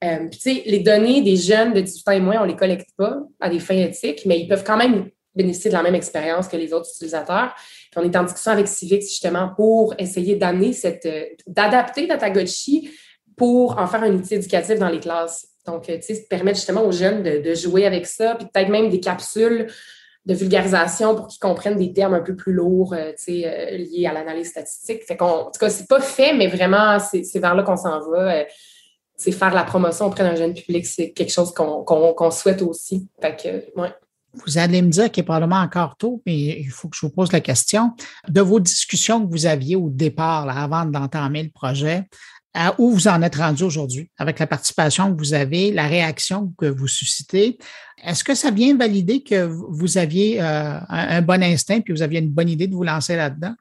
puis, tu sais, les données des jeunes de 18 ans et moins, on ne les collecte pas à des fins éthiques, mais ils peuvent quand même bénéficier de la même expérience que les autres utilisateurs. On est en discussion avec Civix justement pour essayer d'amener cette, euh, d'adapter Datagotchi pour en faire un outil éducatif dans les classes. Donc, euh, tu sais, permettre justement aux jeunes de, jouer avec ça, puis peut-être même des capsules de vulgarisation pour qu'ils comprennent des termes un peu plus lourds, euh, sais, liés à l'analyse statistique. Qu'en tout cas, c'est pas fait, mais vraiment, c'est, vers là qu'on s'en va. c'est faire la promotion auprès d'un jeune public, c'est quelque chose qu'on, souhaite aussi. Fait que, ouais. Vous allez me dire qu'il est probablement encore tôt, mais il faut que je vous pose la question. De vos discussions que vous aviez au départ, avant d'entamer le projet, à où vous en êtes rendu aujourd'hui avec la participation que vous avez, la réaction que vous suscitez? Est-ce que ça vient valider que vous aviez euh, un, bon instinct puis vous aviez une bonne idée de vous lancer là-dedans?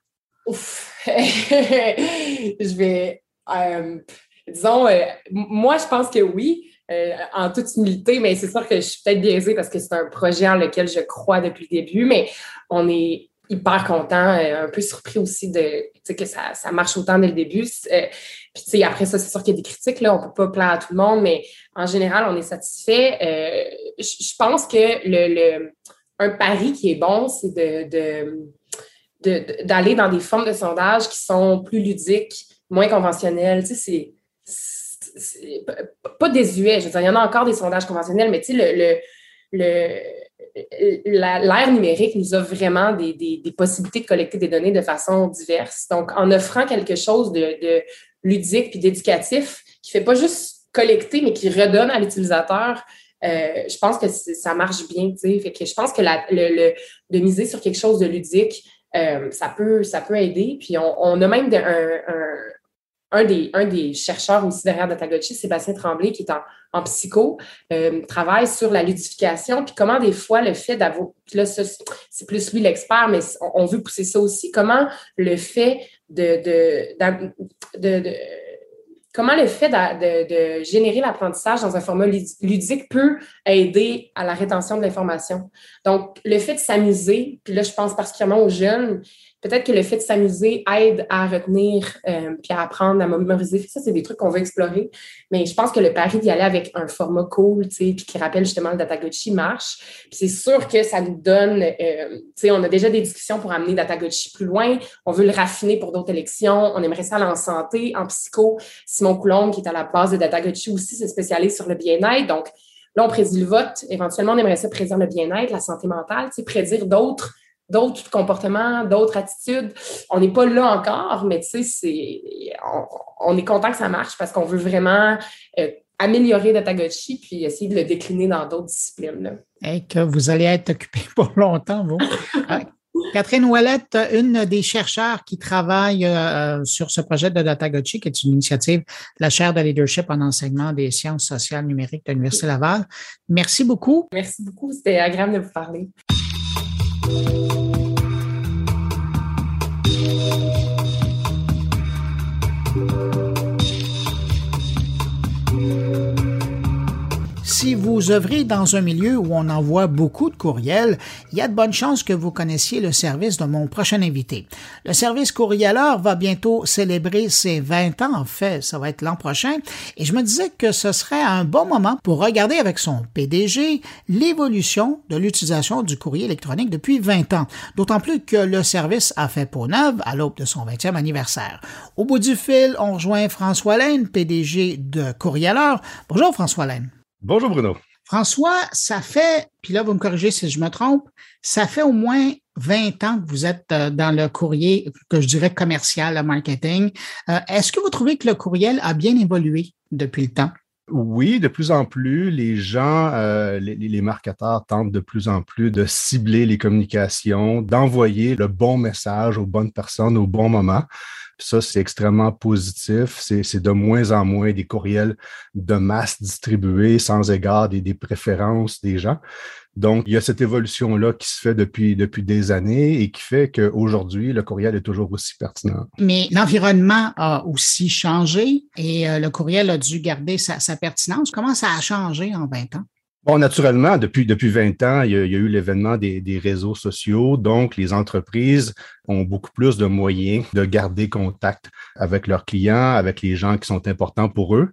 Ouf! je vais. Euh, disons, euh, moi, je pense que oui. Euh, en toute humilité, mais c'est sûr que je suis peut-être biaisée parce que c'est un projet en lequel je crois depuis le début, mais on est hyper content, euh, un peu surpris aussi de que ça, marche autant dès le début. Euh, puis après ça, c'est sûr qu'il y a des critiques, là, on ne peut pas plaire à tout le monde, mais en général, on est satisfait. je pense que le, un pari qui est bon, c'est de, d'aller dans des formes de sondage qui sont plus ludiques, moins conventionnelles. Tu sais, c'est pas désuet. Je veux dire, il y en a encore des sondages conventionnels, mais tu sais, le, l'ère numérique nous offre vraiment des, possibilités de collecter des données de façon diverse. Donc, en offrant quelque chose de, ludique puis d'éducatif qui ne fait pas juste collecter, mais qui redonne à l'utilisateur, euh, je pense que ça marche bien. Fait que je pense que le, de miser sur quelque chose de ludique, euh, ça, peut, ça peut aider. Puis on, a même un des, un des chercheurs aussi derrière Datagotchi, Sébastien Tremblay, qui est en, psycho, euh, travaille sur la ludification, puis comment des fois le fait d'avoir, là, c'est plus lui l'expert, mais on, veut pousser ça aussi, comment le fait de, de, de, comment le fait de, générer l'apprentissage dans un format ludique peut aider à la rétention de l'information? Donc, le fait de s'amuser, puis là, je pense particulièrement aux jeunes, peut-être que le fait de s'amuser aide à retenir euh, puis à apprendre à mémoriser. Ça, c'est des trucs qu'on veut explorer. Mais je pense que le pari d'y aller avec un format cool, tu sais, puis qui rappelle justement le Datagochi marche. Puis c'est sûr que ça nous donne, euh, tu sais, on a déjà des discussions pour amener Datagochi plus loin. On veut le raffiner pour d'autres élections. On aimerait ça aller en santé, en psycho. Simon Coulombe, qui est à la base de Datagochi aussi, se spécialise sur le bien-être. Donc, là, on prédit le vote. Éventuellement, on aimerait ça prédire le bien-être, la santé mentale, prédire d'autres d'autres comportements, d'autres attitudes. On n'est pas là encore, mais tu sais, c'est, on, est content que ça marche parce qu'on veut vraiment euh, améliorer Datagotchi puis essayer de le décliner dans d'autres disciplines. Et que vous allez être occupé pour longtemps, vous. Euh, Catherine Ouellette, une des chercheurs qui travaille euh, sur ce projet de Datagotchi, qui est une initiative de la chaire de leadership en enseignement des sciences sociales numériques de l'Université Laval. Merci beaucoup. Merci beaucoup. C'était agréable de vous parler. Si vous œuvrez dans un milieu où on envoie beaucoup de courriels, il y a de bonnes chances que vous connaissiez le service de mon prochain invité. Le service courrieleur va bientôt célébrer ses 20 ans, en fait, ça va être l'an prochain, et je me disais que ce serait un bon moment pour regarder avec son PDG l'évolution de l'utilisation du courrier électronique depuis 20 ans, d'autant plus que le service a fait peau neuve à l'aube de son 20e anniversaire. Au bout du fil, on rejoint François Laine, PDG de Courrieleur. Bonjour François Laine. Bonjour Bruno. François, ça fait, puis là vous me corrigez si je me trompe, ça fait au moins 20 ans que vous êtes euh, dans le courrier que je dirais commercial, le marketing. Euh, est-ce que vous trouvez que le courriel a bien évolué depuis le temps? Oui, de plus en plus, les gens, euh, les, les, marketeurs tentent de plus en plus de cibler les communications, d'envoyer le bon message aux bonnes personnes au bon moment. Ça, c'est extrêmement positif. C'est de moins en moins des courriels de masse distribués sans égard des, des préférences des gens. Donc, il y a cette évolution-là qui se fait depuis, des années et qui fait qu'aujourd'hui, le courriel est toujours aussi pertinent. Mais l'environnement a aussi changé et euh, le courriel a dû garder sa, sa pertinence. Comment ça a changé en 20 ans? Bon, naturellement, depuis, depuis 20 ans, il y a, eu l'événement des, réseaux sociaux. Donc, les entreprises ont beaucoup plus de moyens de garder contact avec leurs clients, avec les gens qui sont importants pour eux.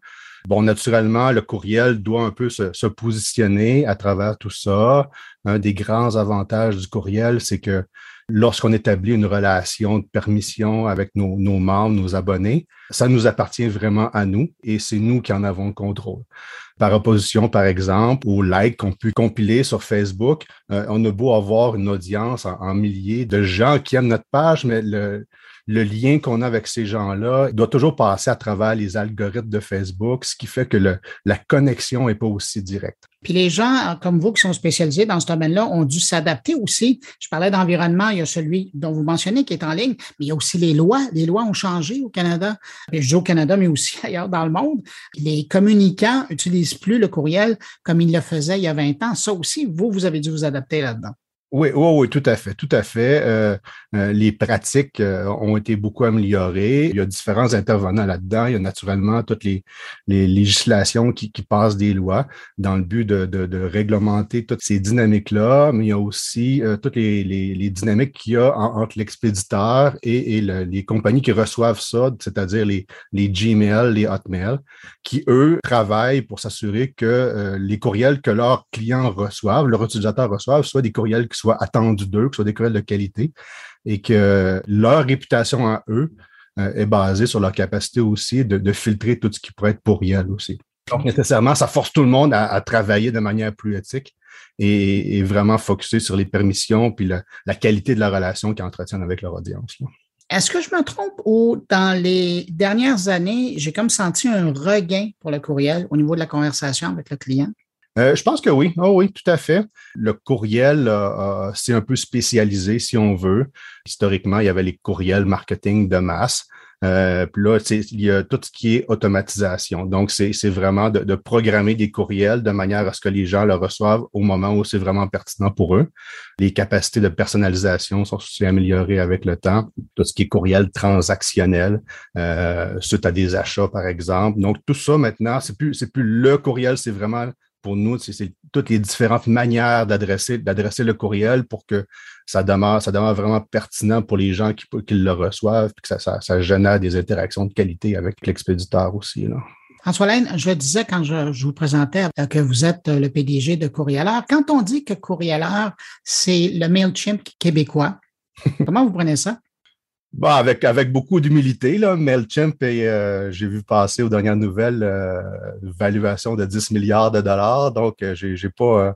Bon, naturellement, le courriel doit un peu se positionner à travers tout ça. Un des grands avantages du courriel, c'est que lorsqu'on établit une relation de permission avec nos, membres, nos abonnés, ça nous appartient vraiment à nous et c'est nous qui en avons le contrôle. Par opposition, par exemple, aux likes qu'on peut compiler sur Facebook, euh, on a beau avoir une audience en, milliers de gens qui aiment notre page, mais le, lien qu'on a avec ces gens-là doit toujours passer à travers les algorithmes de Facebook, ce qui fait que la connexion n'est pas aussi directe. Puis les gens comme vous qui sont spécialisés dans ce domaine-là ont dû s'adapter aussi. Je parlais d'environnement, il y a celui dont vous mentionnez qui est en ligne, mais il y a aussi les lois. Les lois ont changé au Canada. Au Canada, mais aussi ailleurs dans le monde. Les communicants n'utilisent plus le courriel comme ils le faisaient il y a 20 ans. Ça aussi, vous, vous avez dû vous adapter là-dedans. Oui, oui, oui, tout à fait, tout à fait. Euh, euh, les pratiques euh, ont été beaucoup améliorées. Il y a différents intervenants là-dedans. Il y a naturellement toutes les, législations qui, passent des lois dans le but de, réglementer toutes ces dynamiques-là, mais il y a aussi toutes les, dynamiques qu'il y a en, entre l'expéditeur et, et le, les compagnies qui reçoivent ça, c'est-à-dire les, les Gmail, les Hotmail, qui, eux, travaillent pour s'assurer que les courriels que leurs clients reçoivent, leurs utilisateurs reçoivent, soient des courriels soient attendus d'eux, ce soit des courriels de qualité et que leur réputation à eux euh, est basée sur leur capacité aussi de, filtrer tout ce qui pourrait être pourriel aussi. Donc, nécessairement, ça force tout le monde à, travailler de manière plus éthique et, vraiment focuser sur les permissions puis la qualité de la relation qu'ils entretiennent avec leur audience. Est-ce que je me trompe ou dans les dernières années, j'ai comme senti un regain pour le courriel au niveau de la conversation avec le client? Euh, je pense que oui. Oh, oui, tout à fait. Le courriel, euh, c'est un peu spécialisé, si on veut. Historiquement, il y avait les courriels marketing de masse. Euh, puis là, il y a tout ce qui est automatisation. Donc, c'est vraiment de, programmer des courriels de manière à ce que les gens le reçoivent au moment où c'est vraiment pertinent pour eux. Les capacités de personnalisation sont aussi améliorées avec le temps. Tout ce qui est courriel transactionnel, euh, suite à des achats, par exemple. Donc, tout ça maintenant, c'est plus, plus le courriel, c'est vraiment pour nous, c'est toutes les différentes manières d'adresser, d'adresser le courriel pour que ça demeure, ça demeure vraiment pertinent pour les gens qui, qui le reçoivent, et que ça, ça, ça, génère des interactions de qualité avec l'expéditeur aussi. Là. François Laine, je disais quand je, je, vous présentais euh, que vous êtes le PDG de Courrieleur. Quand on dit que Courrieleur, c'est le MailChimp québécois, comment vous prenez ça? Bon, avec, avec beaucoup d'humilité, là, MailChimp, euh, j'ai vu passer aux dernières nouvelles euh, valuation de 10 milliards de dollars. Donc, euh, j'ai, j'ai pas.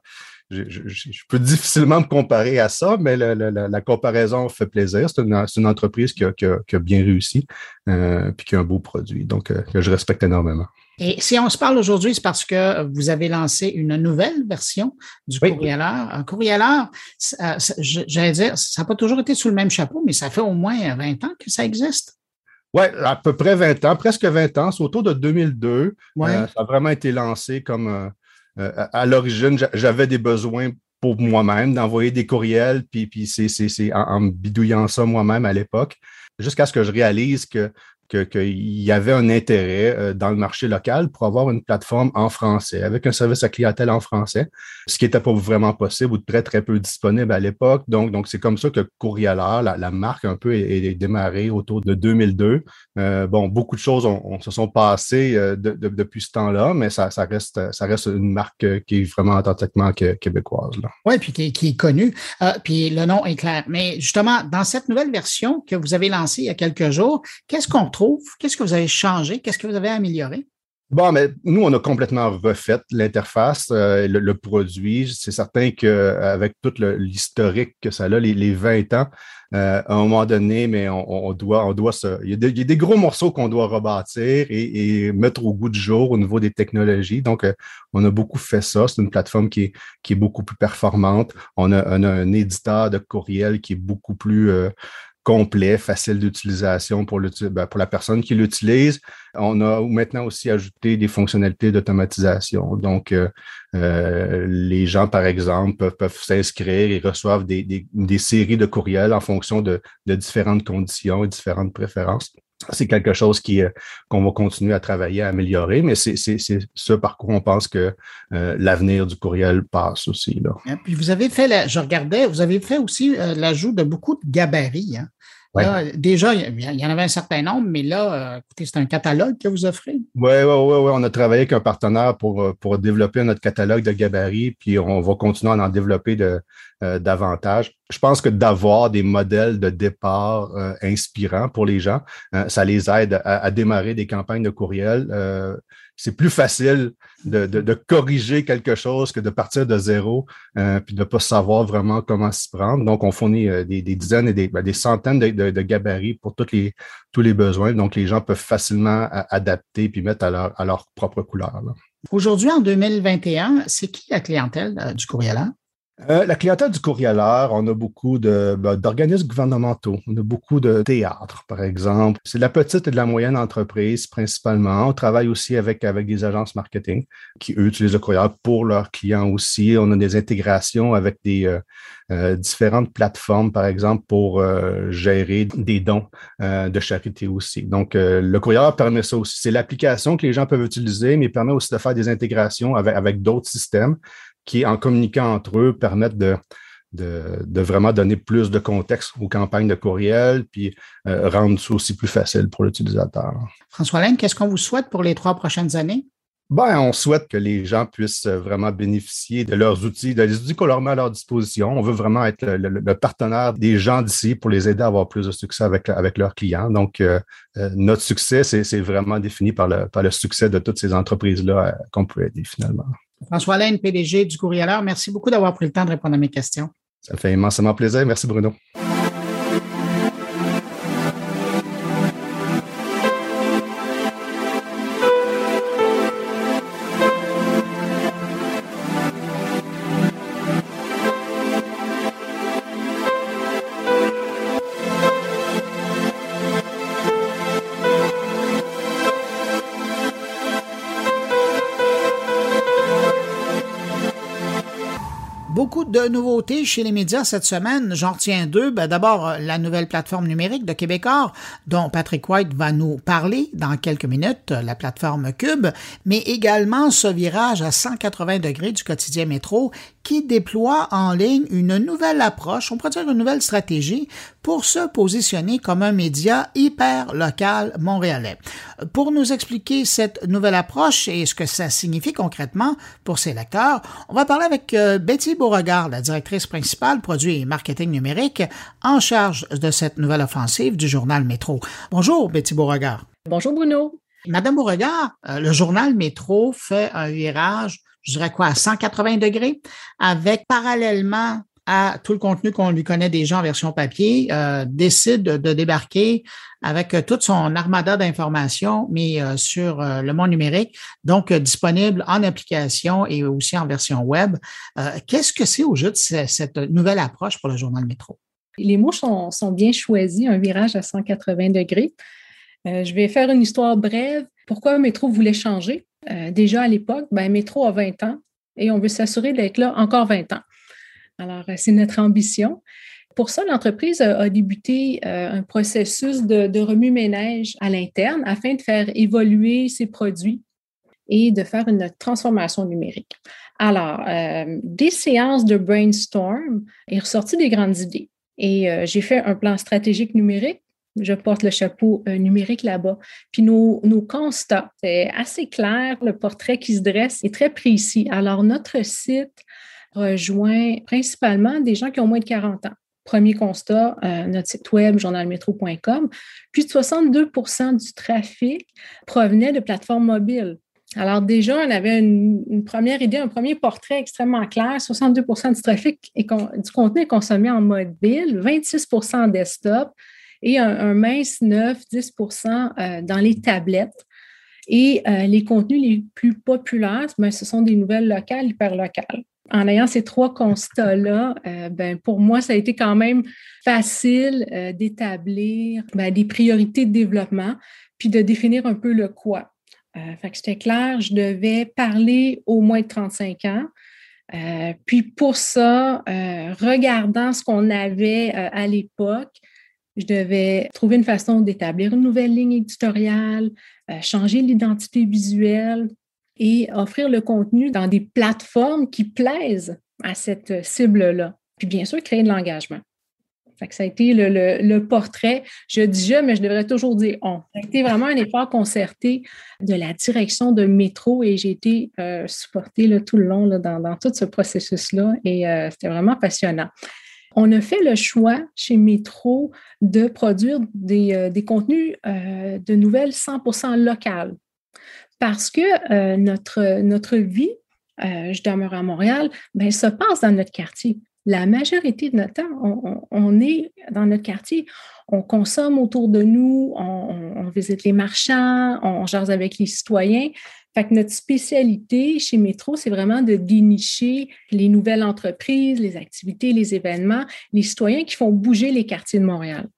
Euh, je, je, je, peux difficilement me comparer à ça, mais la, comparaison fait plaisir. C'est une, entreprise qui a, qui, a, qui a, bien réussi euh, puis qui a un beau produit, donc euh, que je respecte énormément. Et si on se parle aujourd'hui, c'est parce que vous avez lancé une nouvelle version du oui. courrieleur. Un courrieleur, j'allais dire, ça n'a pas toujours été sous le même chapeau, mais ça fait au moins 20 ans que ça existe. Oui, à peu près 20 ans, presque 20 ans. C'est autour de 2002. Ouais. Euh, ça a vraiment été lancé comme euh, à l'origine, j'avais des besoins pour moi-même d'envoyer des courriels, puis, c'est en, en bidouillant ça moi-même à l'époque, jusqu'à ce que je réalise que qu'il y avait un intérêt euh, dans le marché local pour avoir une plateforme en français, avec un service à clientèle en français, ce qui n'était pas vraiment possible ou très, très peu disponible à l'époque. Donc, donc c'est comme ça que Courrieleur, la, la marque un peu, est, démarrée autour de 2002. Euh, bon, beaucoup de choses ont, se sont passées euh, de, de, depuis ce temps-là, mais ça, ça, reste, ça reste une marque qui est vraiment authentiquement québécoise. Oui, puis qui, est connue. Puis le nom est clair. Mais justement, dans cette nouvelle version que vous avez lancée il y a quelques jours, qu'est-ce qu'on Qu'est-ce que vous avez changé? Qu'est-ce que vous avez amélioré? Bon, mais nous, on a complètement refait l'interface, euh, le, produit. C'est certain qu'avec tout l'historique que ça a, les, les 20 ans, euh, à un moment donné, mais on, doit, on doit se. Il y a, des gros morceaux qu'on doit rebâtir et, et, mettre au goût du jour au niveau des technologies. Donc, euh, on a beaucoup fait ça. C'est une plateforme qui est, beaucoup plus performante. On a, on a un éditeur de courriel qui est beaucoup plus euh, complet, facile d'utilisation pour, ben, pour la personne qui l'utilise. On a maintenant aussi ajouté des fonctionnalités d'automatisation. Donc, euh, euh, les gens, par exemple, peuvent, s'inscrire et reçoivent des, des, des, séries de courriels en fonction de, de différentes conditions et différentes préférences c'est quelque chose qui euh, qu'on va continuer à travailler, à améliorer, mais c'est ce par quoi on pense que euh, l'avenir du courriel passe aussi. Là. Et puis vous avez fait, la, je regardais, vous avez fait aussi euh, l'ajout de beaucoup de gabarits. Hein? Ouais. Là, déjà, il y en avait un certain nombre, mais là, euh, écoutez, c'est un catalogue que vous offrez. Oui, oui, oui, ouais. on a travaillé avec un partenaire pour, euh, pour développer notre catalogue de gabarits, puis on va continuer à en développer de, euh, davantage. Je pense que d'avoir des modèles de départ euh, inspirants pour les gens, euh, ça les aide à, à, démarrer des campagnes de courriel c'est plus facile de, de, corriger quelque chose que de partir de zéro euh, puis de ne pas savoir vraiment comment s'y prendre. Donc, on fournit euh, des, des, dizaines et des, ben, des centaines de, gabarits pour toutes les, tous les besoins. Donc, les gens peuvent facilement adapter puis mettre à leur, à leur propre couleur. Aujourd'hui, en 2021, c'est qui la clientèle euh, du courriel? Euh, la clientèle du courrieleur, on a beaucoup ben, d'organismes gouvernementaux, on a beaucoup de théâtres, par exemple. C'est de la petite et de la moyenne entreprise principalement. On travaille aussi avec, des agences marketing qui, eux, utilisent le courriel pour leurs clients aussi. On a des intégrations avec des euh, euh, différentes plateformes, par exemple, pour gérer des dons de charité aussi. Donc, le courriel permet ça aussi. C'est l'application que les gens peuvent utiliser, mais permet aussi de faire des intégrations avec d'autres systèmes qui, en communiquant entre eux, permettent de, de, de, vraiment donner plus de contexte aux campagnes de courriel, puis euh, rendre ça aussi plus facile pour l'utilisateur. François Laine, qu'est-ce qu'on vous souhaite pour les trois prochaines années? Ben, on souhaite que les gens puissent vraiment bénéficier de leurs outils, des outils qu'on leur met à leur disposition. On veut vraiment être le, le, le partenaire des gens d'ici pour les aider à avoir plus de succès avec, avec leurs clients. Donc, euh, notre succès, c'est vraiment défini par le, par le succès de toutes ces entreprises-là euh, qu'on peut aider finalement. François Laine, PDG du Courrieleur, merci beaucoup d'avoir pris le temps de répondre à mes questions. Ça fait immensément plaisir. Merci, Bruno. De nouveautés chez les médias cette semaine. J'en retiens deux. Ben, D'abord, la nouvelle plateforme numérique de Québecor, dont Patrick White va nous parler dans quelques minutes, la plateforme Cube, mais également ce virage à 180 degrés du quotidien métro qui déploie en ligne une nouvelle approche, on pourrait dire une nouvelle stratégie pour se positionner comme un média hyper local montréalais. Pour nous expliquer cette nouvelle approche et ce que ça signifie concrètement pour ses lecteurs, on va parler avec euh, Betty Beauregard, la directrice principale produit et marketing numérique en charge de cette nouvelle offensive du journal Métro. Bonjour Betty Beauregard. Bonjour Bruno. Madame Beauregard, euh, le journal Métro fait un virage je dirais quoi, à 180 degrés, avec parallèlement à tout le contenu qu'on lui connaît déjà en version papier, euh, décide de, débarquer avec euh, toute son armada d'informations, mais euh, sur le monde numérique, donc disponible en application et aussi en version web. Qu'est-ce que c'est au juste cette nouvelle approche pour le journal Métro? Les mots sont, bien choisis, un virage à 180 degrés. je vais faire une histoire brève. Pourquoi Métro voulait changer? Déjà à l'époque, ben, Métro a 20 ans et on veut s'assurer d'être là encore 20 ans. Alors, euh, c'est notre ambition. Pour ça, l'entreprise a, débuté euh, un processus de, remue-ménage à l'interne afin de faire évoluer ses produits et de faire une transformation numérique. Alors, des séances de brainstorm est ressorti des grandes idées. Et j'ai fait un plan stratégique numérique je porte le chapeau euh, numérique là-bas. Puis nos, constats, c'est assez clair, le portrait qui se dresse est très précis. Alors, notre site rejoint principalement des gens qui ont moins de 40 ans. Premier constat, euh, notre site web, journalmetro.com, puis 62% du trafic provenait de plateformes mobiles. Alors déjà, on avait une, première idée, un premier portrait extrêmement clair. 62% du trafic et du contenu est consommé en mobile, 26% en desktop, et un, mince 9-10% euh, dans les tablettes. Et euh, les contenus les plus populaires, ben, ce sont des nouvelles locales, hyper locales. En ayant ces trois constats-là, euh, ben, pour moi, ça a été quand même facile d'établir ben, des priorités de développement, puis de définir un peu le quoi. que c'était clair, je devais parler au moins de 35 ans. puis pour ça, regardant ce qu'on avait à l'époque, je devais trouver une façon d'établir une nouvelle ligne éditoriale, euh, changer l'identité visuelle et offrir le contenu dans des plateformes qui plaisent à cette cible-là. Puis bien sûr, créer de l'engagement. ça a été le, portrait. Je dis je, mais je devrais toujours dire on. Ça a été vraiment un effort concerté de la direction de métro et j'ai été euh, supportée tout le long dans, tout ce processus-là et euh, c'était vraiment passionnant. On a fait le choix chez Métro de produire des, euh, contenus euh, de nouvelles 100% locales parce que euh, notre, notre vie, je demeure à Montréal, ben, se passe dans notre quartier. La majorité de notre temps, on, est dans notre quartier, on consomme autour de nous, on, on visite les marchands, on jase avec les citoyens. Fait que notre spécialité chez Métro, c'est vraiment de dénicher les nouvelles entreprises, les activités, les événements, les citoyens qui font bouger les quartiers de Montréal.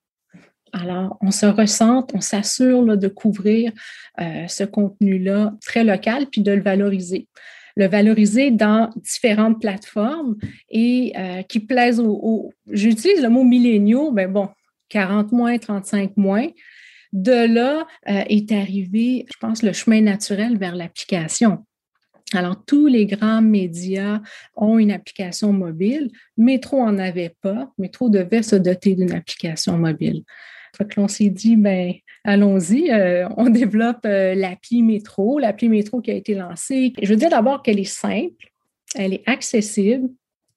Alors, on se ressent, on s'assure de couvrir euh, ce contenu-là très local, puis de le valoriser. Le valoriser dans différentes plateformes et euh, qui plaisent aux... J'utilise le mot milléniaux, mais bon, 40 moins, 35 moins, de là euh, est arrivé, je pense, le chemin naturel vers l'application. Alors, tous les grands médias ont une application mobile. Métro en avait pas. Métro devait se doter d'une application mobile. Fait que l'on s'est dit, ben, allons-y, euh, on développe euh, l'appli Métro, l'appli Métro qui a été lancée. Je veux dire d'abord qu'elle est simple, elle est accessible,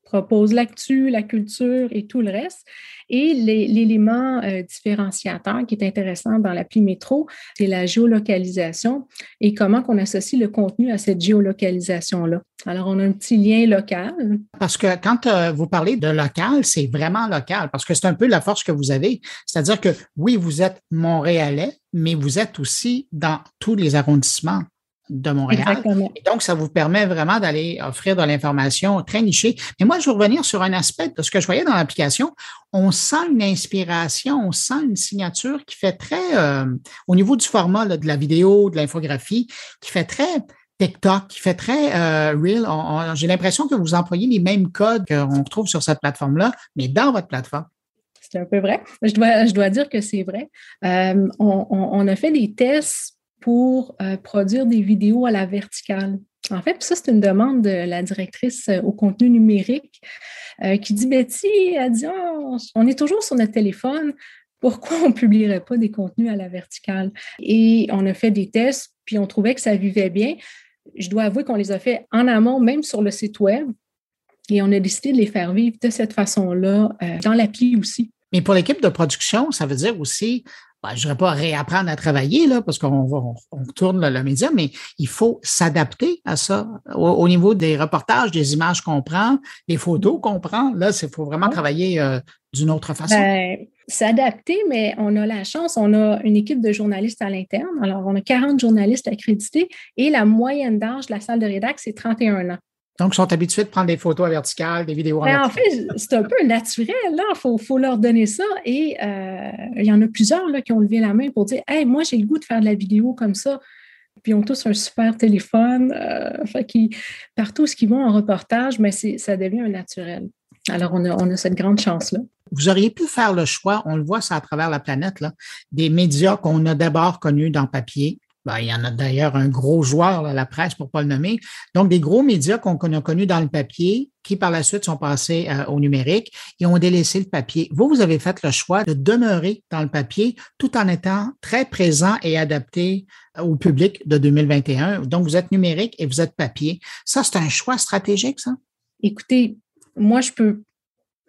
propose l'actu, la culture et tout le reste. Et l'élément euh, différenciateur qui est intéressant dans l'appli Métro, c'est la géolocalisation et comment qu'on associe le contenu à cette géolocalisation-là. Alors, on a un petit lien local. Parce que quand euh, vous parlez de local, c'est vraiment local, parce que c'est un peu la force que vous avez. C'est-à-dire que oui, vous êtes montréalais, mais vous êtes aussi dans tous les arrondissements de Montréal. Et donc, ça vous permet vraiment d'aller offrir de l'information très nichée. Mais moi, je veux revenir sur un aspect de ce que je voyais dans l'application. On sent une inspiration, on sent une signature qui fait très, euh, au niveau du format de la vidéo, de l'infographie, qui fait très TikTok, qui fait très real. J'ai l'impression que vous employez les mêmes codes qu'on retrouve sur cette plateforme-là, mais dans votre plateforme. C'est un peu vrai. Je dois, je dois dire que c'est vrai. on, on, a fait des tests pour produire des vidéos à la verticale. En fait, ça, c'est une demande de la directrice au contenu numérique euh, qui dit Betty, elle dit oh, on est toujours sur notre téléphone, pourquoi on ne publierait pas des contenus à la verticale? Et on a fait des tests, puis on trouvait que ça vivait bien. Je dois avouer qu'on les a fait en amont, même sur le site Web, et on a décidé de les faire vivre de cette façon-là, euh, dans l'appli aussi. Mais pour l'équipe de production, ça veut dire aussi ben, je ne dirais pas réapprendre à travailler, là, parce qu'on on, tourne le, média, mais il faut s'adapter à ça. Au, niveau des reportages, des images qu'on prend, des photos qu'on prend, là, il faut vraiment travailler euh, d'une autre façon. Ben, s'adapter, mais on a la chance, on a une équipe de journalistes à l'interne. Alors, on a 40 journalistes accrédités et la moyenne d'âge de la salle de rédac, c'est 31 ans. Donc, ils sont habitués de prendre des photos à verticale, des vidéos en, ben, en fait, c'est un peu naturel, là. Il faut, leur donner ça. Et euh, il y en a plusieurs là, qui ont levé la main pour dire Hey, moi, j'ai le goût de faire de la vidéo comme ça. Puis ils ont tous un super téléphone. Euh, fait partout où ils vont en reportage, mais ça devient un naturel. Alors, on a, on a cette grande chance-là. Vous auriez pu faire le choix, on le voit ça à travers la planète, là, des médias qu'on a d'abord connus dans papier, ben, il y en a d'ailleurs un gros joueur, la presse, pour ne pas le nommer. Donc, des gros médias qu'on a connus dans le papier, qui par la suite sont passés euh, au numérique et ont délaissé le papier. Vous, vous avez fait le choix de demeurer dans le papier tout en étant très présent et adapté au public de 2021. Donc, vous êtes numérique et vous êtes papier. Ça, c'est un choix stratégique, ça? Écoutez, moi, je peux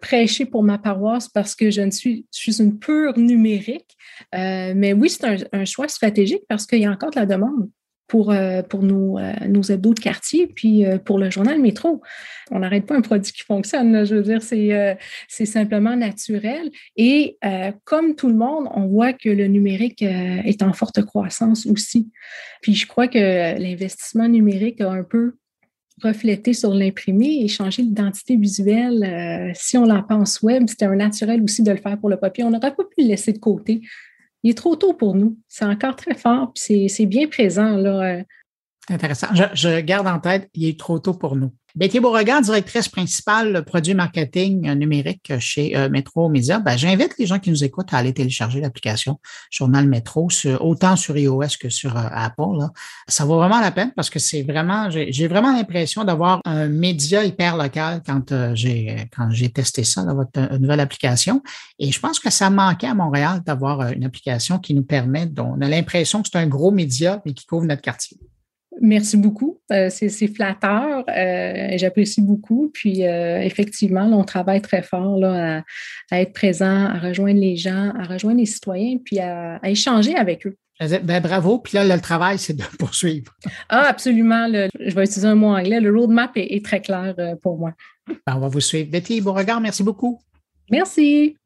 prêcher pour ma paroisse parce que je ne suis, je suis une pure numérique. Euh, mais oui, c'est un, choix stratégique parce qu'il y a encore de la demande pour, euh, pour nos, euh, nos de quartier, puis pour le journal Métro. On n'arrête pas un produit qui fonctionne, je veux dire, c'est, c'est simplement naturel. Et comme tout le monde, on voit que le numérique est en forte croissance aussi. Puis je crois que l'investissement numérique a un peu refléter sur l'imprimé et changer l'identité visuelle. Euh, si on la pense web, c'était un naturel aussi de le faire pour le papier. On n'aurait pas pu le laisser de côté. Il est trop tôt pour nous. C'est encore très fort, puis c'est bien présent. Là. Euh. Intéressant. Je, je garde en tête, il est trop tôt pour nous. Betty Beauregard, directrice principale produit marketing numérique chez euh, Métro Média. Ben, j'invite les gens qui nous écoutent à aller télécharger l'application Journal Métro, autant sur iOS que sur euh, Apple. Ça vaut vraiment la peine parce que c'est vraiment, j'ai vraiment l'impression d'avoir un média hyper local quand euh, j'ai quand j'ai testé ça, dans votre nouvelle application. Et je pense que ça manquait à Montréal d'avoir une application qui nous permet, on a l'impression que c'est un gros média, mais qui couvre notre quartier. Merci beaucoup. Euh, c'est flatteur. Euh, J'apprécie beaucoup. Puis euh, effectivement, on travaille très fort là, à, être présent, à rejoindre les gens, à rejoindre les citoyens, puis à, échanger avec eux. Ben, bravo. Puis là, le travail, c'est de poursuivre. Ah, absolument. je vais utiliser un mot anglais. Le roadmap est, est très clair pour moi. Ben, on va vous suivre. Betty regard. merci beaucoup. Merci.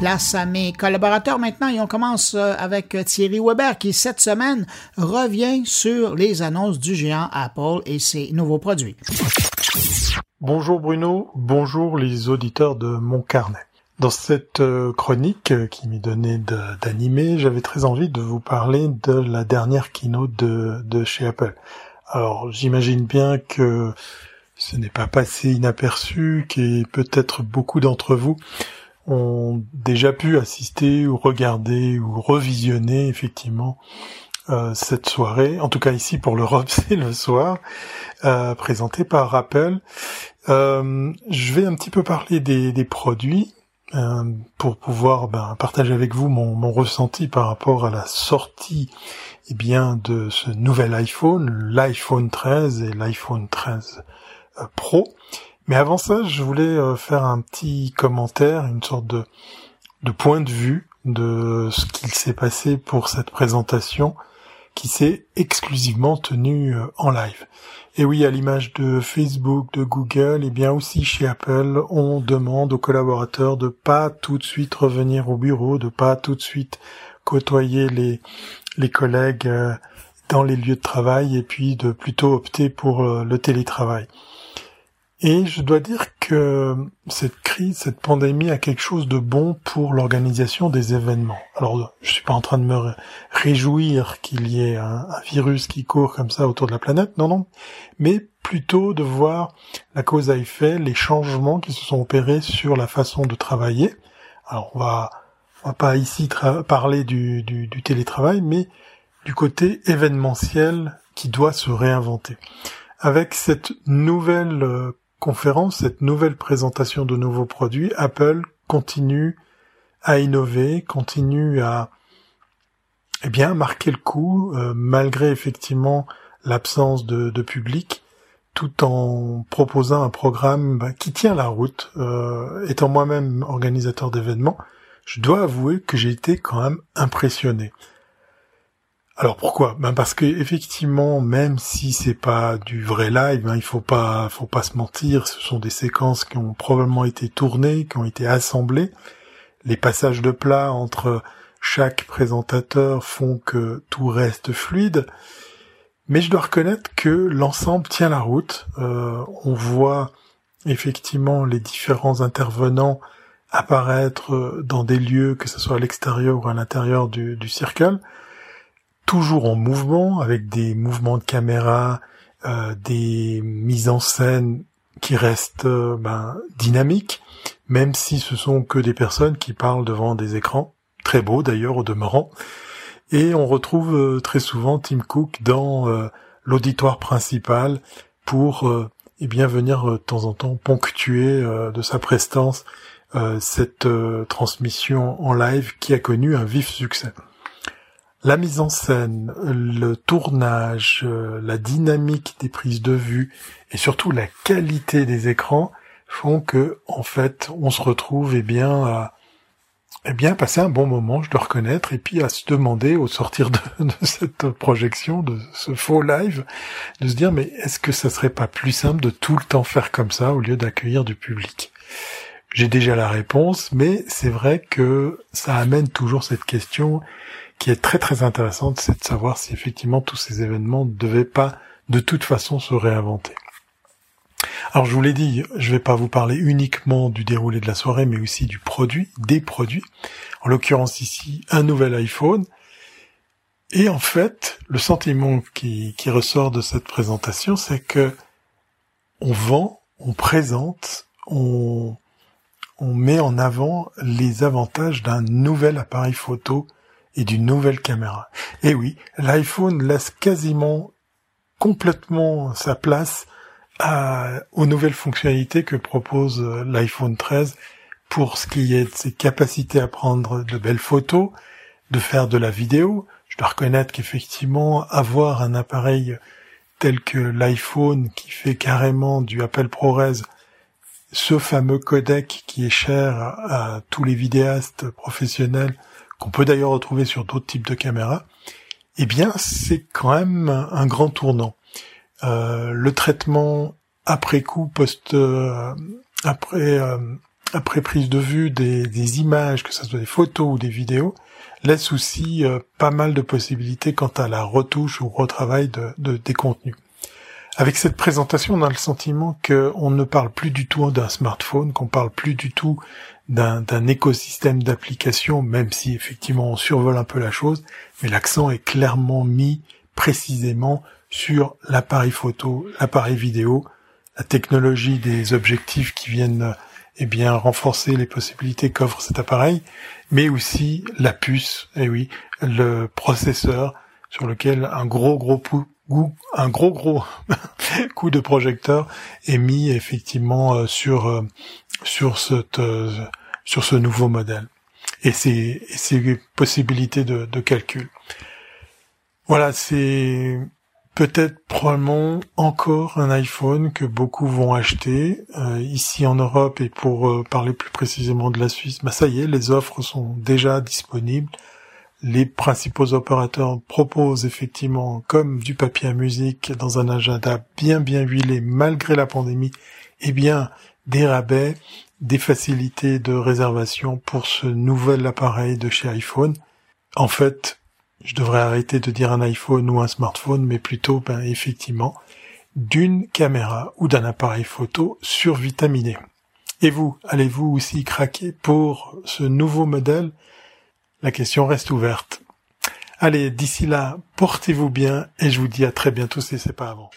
Place à mes collaborateurs maintenant et on commence euh, avec Thierry Weber qui cette semaine revient sur les annonces du géant Apple et ses nouveaux produits. Bonjour Bruno, bonjour les auditeurs de mon carnet. Dans cette euh, chronique euh, qui m'est donnée d'animer, j'avais très envie de vous parler de la dernière keynote de, chez Apple. Alors j'imagine bien que ce n'est pas passé inaperçu, et peut-être beaucoup d'entre vous ont déjà pu assister ou regarder ou revisionner effectivement euh, cette soirée, en tout cas ici pour l'Europe c'est le soir, euh, présenté par Apple. Euh, je vais un petit peu parler des, des produits euh, pour pouvoir ben, partager avec vous mon, mon, ressenti par rapport à la sortie eh bien, de ce nouvel iPhone, l'iPhone 13 et l'iPhone 13 euh, Pro. Mais avant ça, je voulais euh, faire un petit commentaire, une sorte de, point de vue de ce qu'il s'est passé pour cette présentation qui s'est exclusivement tenue euh, en live. Et oui, à l'image de Facebook, de Google, et bien aussi chez Apple, on demande aux collaborateurs de pas tout de suite revenir au bureau, de pas tout de suite côtoyer les, les collègues, dans les lieux de travail et puis de plutôt opter pour le télétravail. Et je dois dire que cette crise, cette pandémie a quelque chose de bon pour l'organisation des événements. Alors, je suis pas en train de me réjouir qu'il y ait un, virus qui court comme ça autour de la planète, non, non, mais plutôt de voir la cause à effet, les changements qui se sont opérés sur la façon de travailler. Alors, on va, on va pas ici parler du, télétravail, mais du côté événementiel qui doit se réinventer. Avec cette nouvelle euh, conférence, cette nouvelle présentation de nouveaux produits, Apple continue à innover, continue à eh bien marquer le coup euh, malgré effectivement l'absence de, public, tout en proposant un programme bah, qui tient la route. Euh, étant moi-même organisateur d'événements, je dois avouer que j'ai été quand même impressionné. Alors pourquoi? Ben parce que effectivement, même si c'est pas du vrai live, ben il faut pas, faut pas se mentir. Ce sont des séquences qui ont probablement été tournées, qui ont été assemblées. Les passages de plat entre chaque présentateur font que tout reste fluide. Mais je dois reconnaître que l'ensemble tient la route. Euh, on voit effectivement les différents intervenants apparaître dans des lieux, que ce soit à l'extérieur ou à l'intérieur du, du circle toujours en mouvement, avec des mouvements de caméra, euh, des mises en scène qui restent euh, ben, dynamiques, même si ce sont que des personnes qui parlent devant des écrans, très beaux d'ailleurs au demeurant. Et on retrouve euh, très souvent Tim Cook dans l'auditoire principal pour eh bien venir de temps en temps ponctuer de sa prestance cette transmission en live qui a connu un vif succès la mise en scène, le tournage, euh, la dynamique des prises de vue et surtout la qualité des écrans font que en fait on se retrouve eh bien à eh bien passer un bon moment, je dois reconnaître, et puis à se demander au sortir de, cette projection, de ce faux live, de se dire mais est-ce que ça serait pas plus simple de tout le temps faire comme ça au lieu d'accueillir du public? J'ai déjà la réponse, mais c'est vrai que ça amène toujours cette question qui est très très intéressante, c'est de savoir si effectivement tous ces événements ne devaient pas de toute façon se réinventer. Alors je vous l'ai dit, je vais pas vous parler uniquement du déroulé de la soirée, mais aussi du produit, des produits. En l'occurrence ici, un nouvel iPhone. Et en fait, le sentiment qui, qui ressort de cette présentation, c'est que on vend, on présente, on, on met en avant les avantages d'un nouvel appareil photo et d'une nouvelle caméra. Et oui, l'iPhone laisse quasiment complètement sa place aux nouvelles fonctionnalités que propose euh, l'iPhone 13 pour ce qui est de ses capacités à prendre de belles photos, de faire de la vidéo. Je dois reconnaître qu'effectivement, avoir un appareil tel que l'iPhone qui fait carrément du Apple ProRes ce fameux codec qui est cher à tous les vidéastes professionnels qu'on peut d'ailleurs retrouver sur d'autres types de caméras, eh bien c'est quand même un grand tournant. Euh, le traitement après coup, post euh, après euh, après prise de vue des, des, images, que ce soit des photos ou des vidéos, laisse aussi pas mal de possibilités quant à la retouche ou retravail de, de, des contenus. Avec cette présentation, on a le sentiment qu'on ne parle plus du tout d'un smartphone, qu'on parle plus du tout d'un écosystème d'applications, même si effectivement on survole un peu la chose, mais l'accent est clairement mis précisément sur l'appareil photo, l'appareil vidéo, la technologie des objectifs qui viennent eh bien renforcer les possibilités qu'offre cet appareil, mais aussi la puce, et eh oui, le processeur sur lequel un gros gros un gros gros coup de projecteur est mis effectivement euh, sur euh, sur cette euh, sur ce nouveau modèle. Et ses, ses possibilités de, de calcul. Voilà, c'est peut-être probablement encore un iPhone que beaucoup vont acheter ici en Europe et pour parler plus précisément de la Suisse, bah ça y est, les offres sont déjà disponibles les principaux opérateurs proposent effectivement comme du papier à musique dans un agenda bien bien huilé malgré la pandémie, eh bien des rabais, des facilités de réservation pour ce nouvel appareil de chez iPhone. En fait, je devrais arrêter de dire un iPhone ou un smartphone, mais plutôt, ben, effectivement, d'une caméra ou d'un appareil photo survitaminé. Et vous, allez-vous aussi craquer pour ce nouveau modèle? La question reste ouverte. Allez, d'ici là, portez-vous bien et je vous dis à très bientôt si c'est pas avant.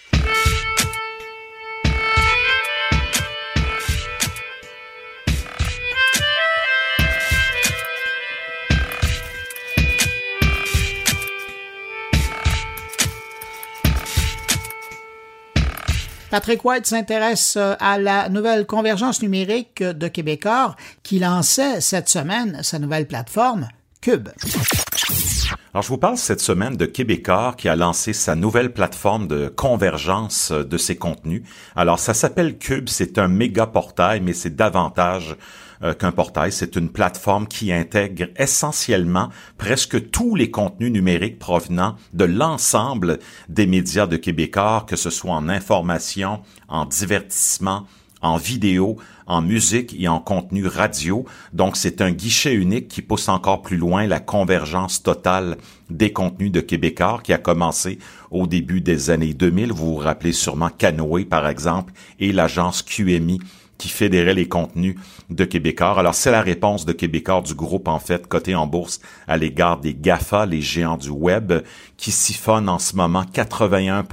Patrick White s'intéresse euh, à la nouvelle convergence numérique de Québecor qui lançait cette semaine sa nouvelle plateforme Cube. Alors, je vous parle cette semaine de Québecor qui a lancé sa nouvelle plateforme de convergence de ses contenus. Alors, ça s'appelle Cube, c'est un méga portail, mais c'est davantage euh, qu'un portail. C'est une plateforme qui intègre essentiellement presque tous les contenus numériques provenant de l'ensemble des médias de Québécois, que ce soit en information, en divertissement, en vidéo, en musique et en contenu radio. Donc, c'est un guichet unique qui pousse encore plus loin la convergence totale des contenus de Québécois qui a commencé au début des années 2000. Vous vous rappelez sûrement Canoë, par exemple, et l'agence QMI qui fédérait les contenus de Québécois. Alors, c'est la réponse de Québécois du groupe, en fait, coté en bourse à l'égard des GAFA, les géants du web, qui siphonnent en ce moment 81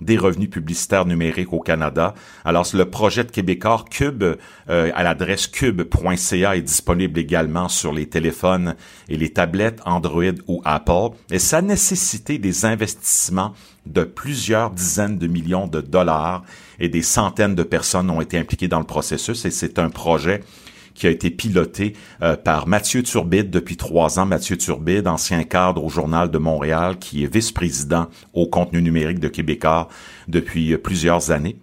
des revenus publicitaires numériques au Canada. Alors, le projet de Québécois Cube euh, à l'adresse cube.ca est disponible également sur les téléphones et les tablettes Android ou Apple. Et ça a nécessité des investissements de plusieurs dizaines de millions de dollars et des centaines de personnes ont été impliquées dans le processus et c'est un projet qui a été piloté euh, par Mathieu Turbide depuis trois ans. Mathieu Turbide, ancien cadre au Journal de Montréal, qui est vice-président au contenu numérique de Québécois depuis euh, plusieurs années.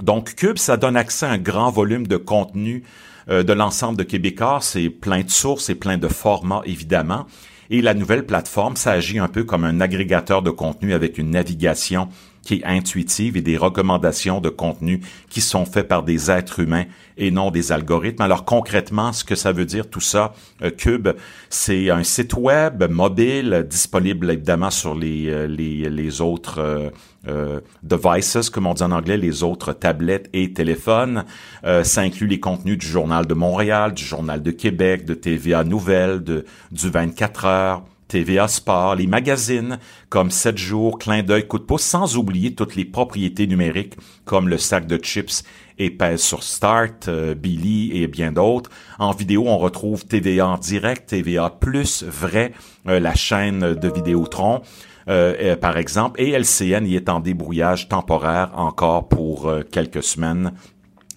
Donc, Cube, ça donne accès à un grand volume de contenu euh, de l'ensemble de Québécois. C'est plein de sources et plein de formats, évidemment. Et la nouvelle plateforme, ça agit un peu comme un agrégateur de contenu avec une navigation qui est intuitive et des recommandations de contenu qui sont faits par des êtres humains et non des algorithmes. Alors concrètement, ce que ça veut dire tout ça, euh, Cube, c'est un site web mobile disponible évidemment sur les euh, les, les autres euh, euh, devices, comme on dit en anglais, les autres tablettes et téléphones. ça inclut les contenus du Journal de Montréal, du Journal de Québec, de TVA Nouvelles, de, du 24 heures, TVA Sport, les magazines comme 7 jours, Clin d'œil, Coup de pouce, sans oublier toutes les propriétés numériques comme le sac de chips et pèse sur Start, euh, Billy et bien d'autres. En vidéo, on retrouve TVA en direct, TVA Plus, Vrai, euh, la chaîne de Vidéotron. Euh, par exemple, et LCN y est en débrouillage temporaire encore pour quelques semaines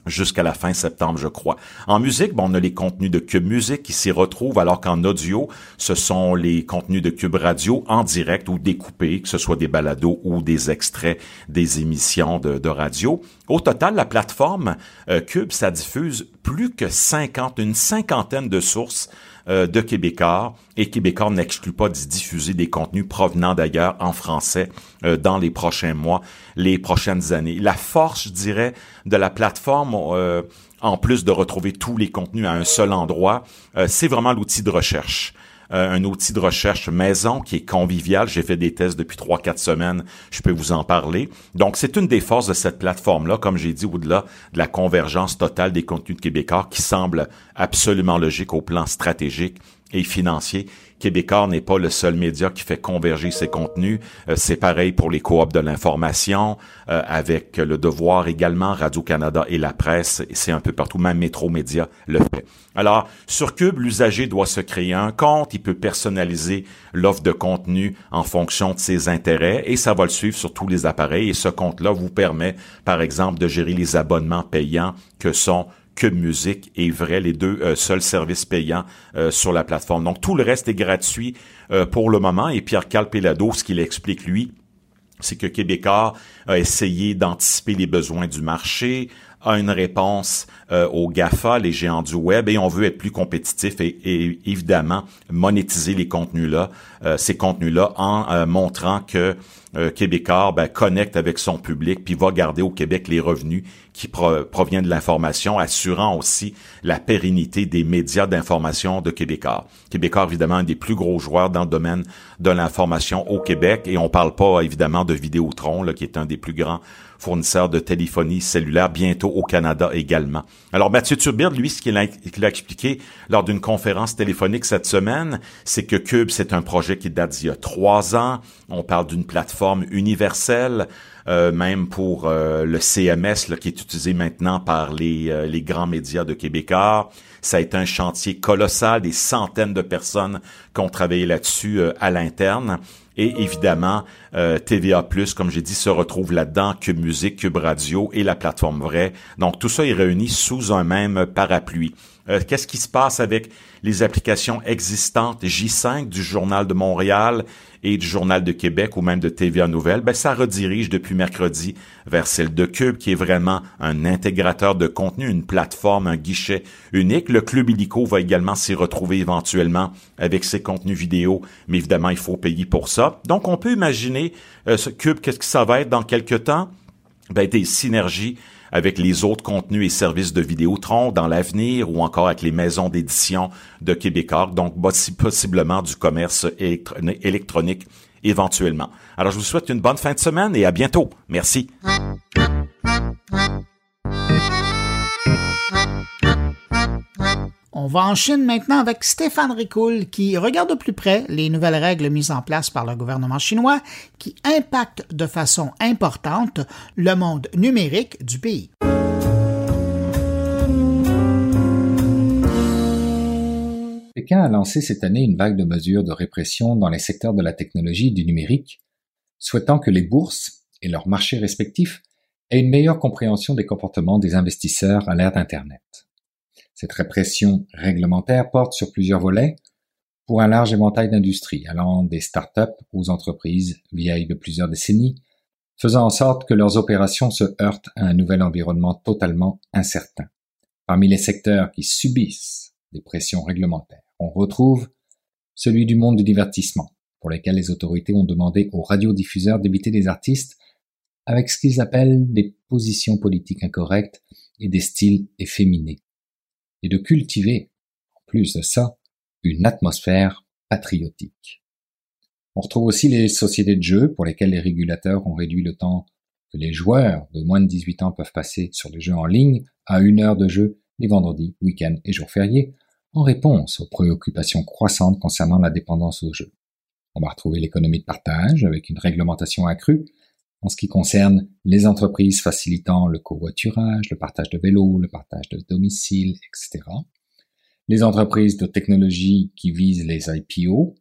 jusqu'à la fin septembre, je crois. En musique, bon, on a les contenus de Cube Musique qui s'y retrouvent, alors qu'en audio, ce sont les contenus de Cube Radio en direct ou découpés, que ce soit des balados ou des extraits des émissions de, radio. Au total, la plateforme euh, Cube, ça diffuse plus que 50, une cinquantaine de sources euh, de Québécois et Québécois n'exclut pas d'y diffuser des contenus provenant d'ailleurs en français euh, dans les prochains mois, les prochaines années. La force, je dirais, de la plateforme, euh, en plus de retrouver tous les contenus à un seul endroit, c'est vraiment l'outil de recherche. Un outil de recherche maison qui est convivial. J'ai fait des tests depuis trois, quatre semaines. Je peux vous en parler. Donc, c'est une des forces de cette plateforme-là, comme j'ai dit, au-delà de la convergence totale des contenus de Québécois qui semble absolument logique au plan stratégique et financier. Québécois n'est pas le seul média qui fait converger ses contenus. Euh, c'est pareil pour les coops de l'information, euh, avec Le Devoir également, Radio-Canada et la presse. C'est un peu partout, même Métro Média le fait. Alors, sur Cube, l'usager doit se créer un compte, il peut personnaliser l'offre de contenu en fonction de ses intérêts et ça va le suivre sur tous les appareils. Et ce compte-là vous permet, par exemple, de gérer les abonnements payants que sont que Musique est Vrai, les deux euh, seuls services payants euh, sur la plateforme. Donc tout le reste est gratuit euh, pour le moment. Et Pierre Calpelado, ce qu'il explique lui, c'est que Québécois a essayé d'anticiper les besoins du marché, a une réponse aux GAFA, les géants du web, et on veut être plus compétitif et, évidemment monétiser les contenus-là, ces contenus-là, en montrant que euh, québécois ben, connecte avec son public puis va garder au Québec les revenus qui proviennent de l'information, assurant aussi la pérennité des médias d'information de Québécois. Québécois, évidemment, un des plus gros joueurs dans le domaine de l'information au Québec et on parle pas évidemment de Vidéotron, là, qui est un des plus grands fournisseurs de téléphonie cellulaire, bientôt au Canada également. Alors Mathieu Turbide, lui, ce qu'il a, a, expliqué lors d'une conférence téléphonique cette semaine, c'est que Cube, c'est un projet qui date d'il y a trois ans. On parle d'une plateforme universelle. Euh, même pour euh, le CMS là, qui est utilisé maintenant par les, euh, les grands médias de Québécois. Ça a été un chantier colossal, des centaines de personnes qui ont travaillé là-dessus à l'interne. Et évidemment, euh, TVA+, comme j'ai dit, se retrouve là-dedans, Cube Musique, Cube Radio et la plateforme Vrai. Donc, tout ça est réuni sous un même parapluie. Euh, qu'est-ce qui se passe avec les applications existantes? J5 du Journal de Montréal et du Journal de Québec ou même de TVA Nouvelle, ben ça redirige depuis mercredi vers celle de Cube, qui est vraiment un intégrateur de contenu, une plateforme, un guichet unique. Le Club Illico va également s'y retrouver éventuellement avec ses contenus vidéo, mais évidemment, il faut payer pour ça. Donc, on peut imaginer euh, Cube, qu'est-ce que ça va être dans quelques temps? Ben, des synergies avec les autres contenus et services de Vidéotron dans l'avenir ou encore avec les maisons d'édition de Québécois, donc possiblement du commerce électronique éventuellement. Alors je vous souhaite une bonne fin de semaine et à bientôt. Merci. On va en Chine maintenant avec Stéphane Ricoul qui regarde de plus près les nouvelles règles mises en place par le gouvernement chinois qui impactent de façon importante le monde numérique du pays. Pékin a lancé cette année une vague de mesures de répression dans les secteurs de la technologie et du numérique, souhaitant que les bourses et leurs marchés respectifs aient une meilleure compréhension des comportements des investisseurs à l'ère d'Internet. Cette répression réglementaire porte sur plusieurs volets pour un large éventail d'industries, allant des start-up aux entreprises vieilles de plusieurs décennies, faisant en sorte que leurs opérations se heurtent à un nouvel environnement totalement incertain. Parmi les secteurs qui subissent des pressions réglementaires, on retrouve celui du monde du divertissement, pour lequel les autorités ont demandé aux radiodiffuseurs d'éviter les artistes avec ce qu'ils appellent des positions politiques incorrectes et des styles efféminés et de cultiver, en plus de ça, une atmosphère patriotique. On retrouve aussi les sociétés de jeux pour lesquelles les régulateurs ont réduit le temps que les joueurs de moins de 18 ans peuvent passer sur les jeux en ligne à une heure de jeu les vendredis, week-ends et jours fériés, en réponse aux préoccupations croissantes concernant la dépendance aux jeux. On va retrouver l'économie de partage avec une réglementation accrue en ce qui concerne les entreprises facilitant le covoiturage, le partage de vélos, le partage de domicile, etc. Les entreprises de technologie qui visent les IPO,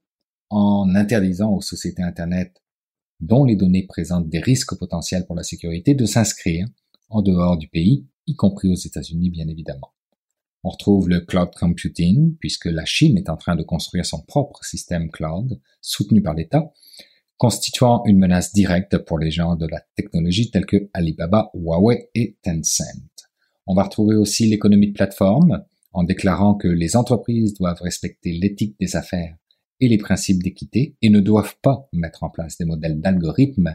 en interdisant aux sociétés Internet dont les données présentent des risques potentiels pour la sécurité de s'inscrire en dehors du pays, y compris aux États-Unis bien évidemment. On retrouve le cloud computing, puisque la Chine est en train de construire son propre système cloud, soutenu par l'État, constituant une menace directe pour les gens de la technologie tels que Alibaba, Huawei et Tencent. On va retrouver aussi l'économie de plateforme en déclarant que les entreprises doivent respecter l'éthique des affaires et les principes d'équité et ne doivent pas mettre en place des modèles d'algorithmes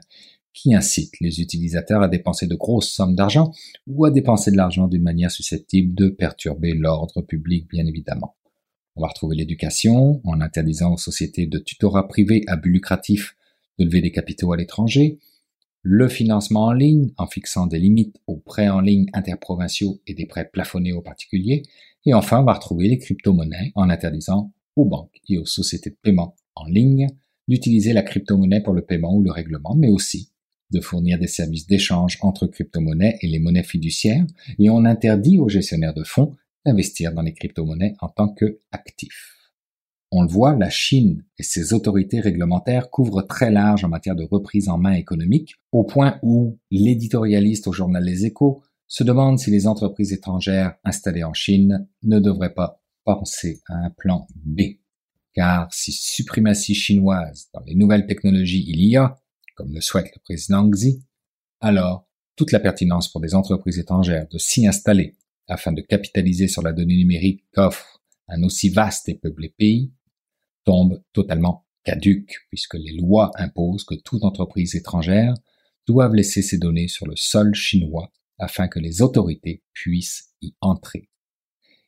qui incitent les utilisateurs à dépenser de grosses sommes d'argent ou à dépenser de l'argent d'une manière susceptible de perturber l'ordre public, bien évidemment. On va retrouver l'éducation en interdisant aux sociétés de tutorat privé à but lucratif de lever des capitaux à l'étranger, le financement en ligne en fixant des limites aux prêts en ligne interprovinciaux et des prêts plafonnés aux particuliers, et enfin on va retrouver les crypto-monnaies en interdisant aux banques et aux sociétés de paiement en ligne d'utiliser la crypto-monnaie pour le paiement ou le règlement, mais aussi de fournir des services d'échange entre crypto-monnaies et les monnaies fiduciaires, et on interdit aux gestionnaires de fonds d'investir dans les crypto-monnaies en tant qu'actifs. On le voit, la Chine et ses autorités réglementaires couvrent très large en matière de reprise en main économique, au point où l'éditorialiste au journal Les Échos se demande si les entreprises étrangères installées en Chine ne devraient pas penser à un plan B. Car si suprématie chinoise dans les nouvelles technologies il y a, comme le souhaite le président Xi, alors toute la pertinence pour des entreprises étrangères de s'y installer afin de capitaliser sur la donnée numérique qu'offre un aussi vaste et peuplé pays tombe totalement caduque puisque les lois imposent que toute entreprise étrangère doive laisser ses données sur le sol chinois afin que les autorités puissent y entrer.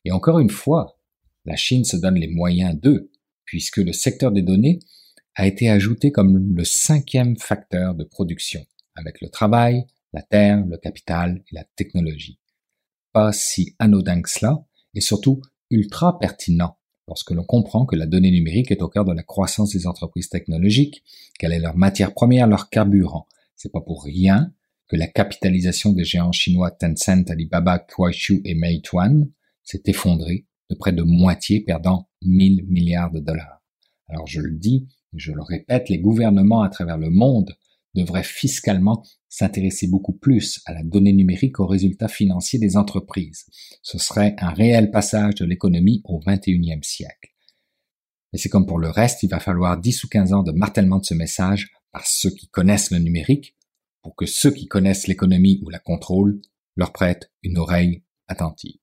Et encore une fois, la Chine se donne les moyens d'eux, puisque le secteur des données a été ajouté comme le cinquième facteur de production, avec le travail, la terre, le capital et la technologie. Pas si anodin que cela, et surtout ultra pertinent lorsque l'on comprend que la donnée numérique est au cœur de la croissance des entreprises technologiques, qu'elle est leur matière première, leur carburant. C'est pas pour rien que la capitalisation des géants chinois Tencent, Alibaba, Kuaishou et Meituan s'est effondrée de près de moitié, perdant 1000 milliards de dollars. Alors je le dis, je le répète, les gouvernements à travers le monde devraient fiscalement s'intéresser beaucoup plus à la donnée numérique aux résultats financiers des entreprises. Ce serait un réel passage de l'économie au 21e siècle. Mais c'est comme pour le reste, il va falloir 10 ou 15 ans de martèlement de ce message par ceux qui connaissent le numérique pour que ceux qui connaissent l'économie ou la contrôlent leur prêtent une oreille attentive.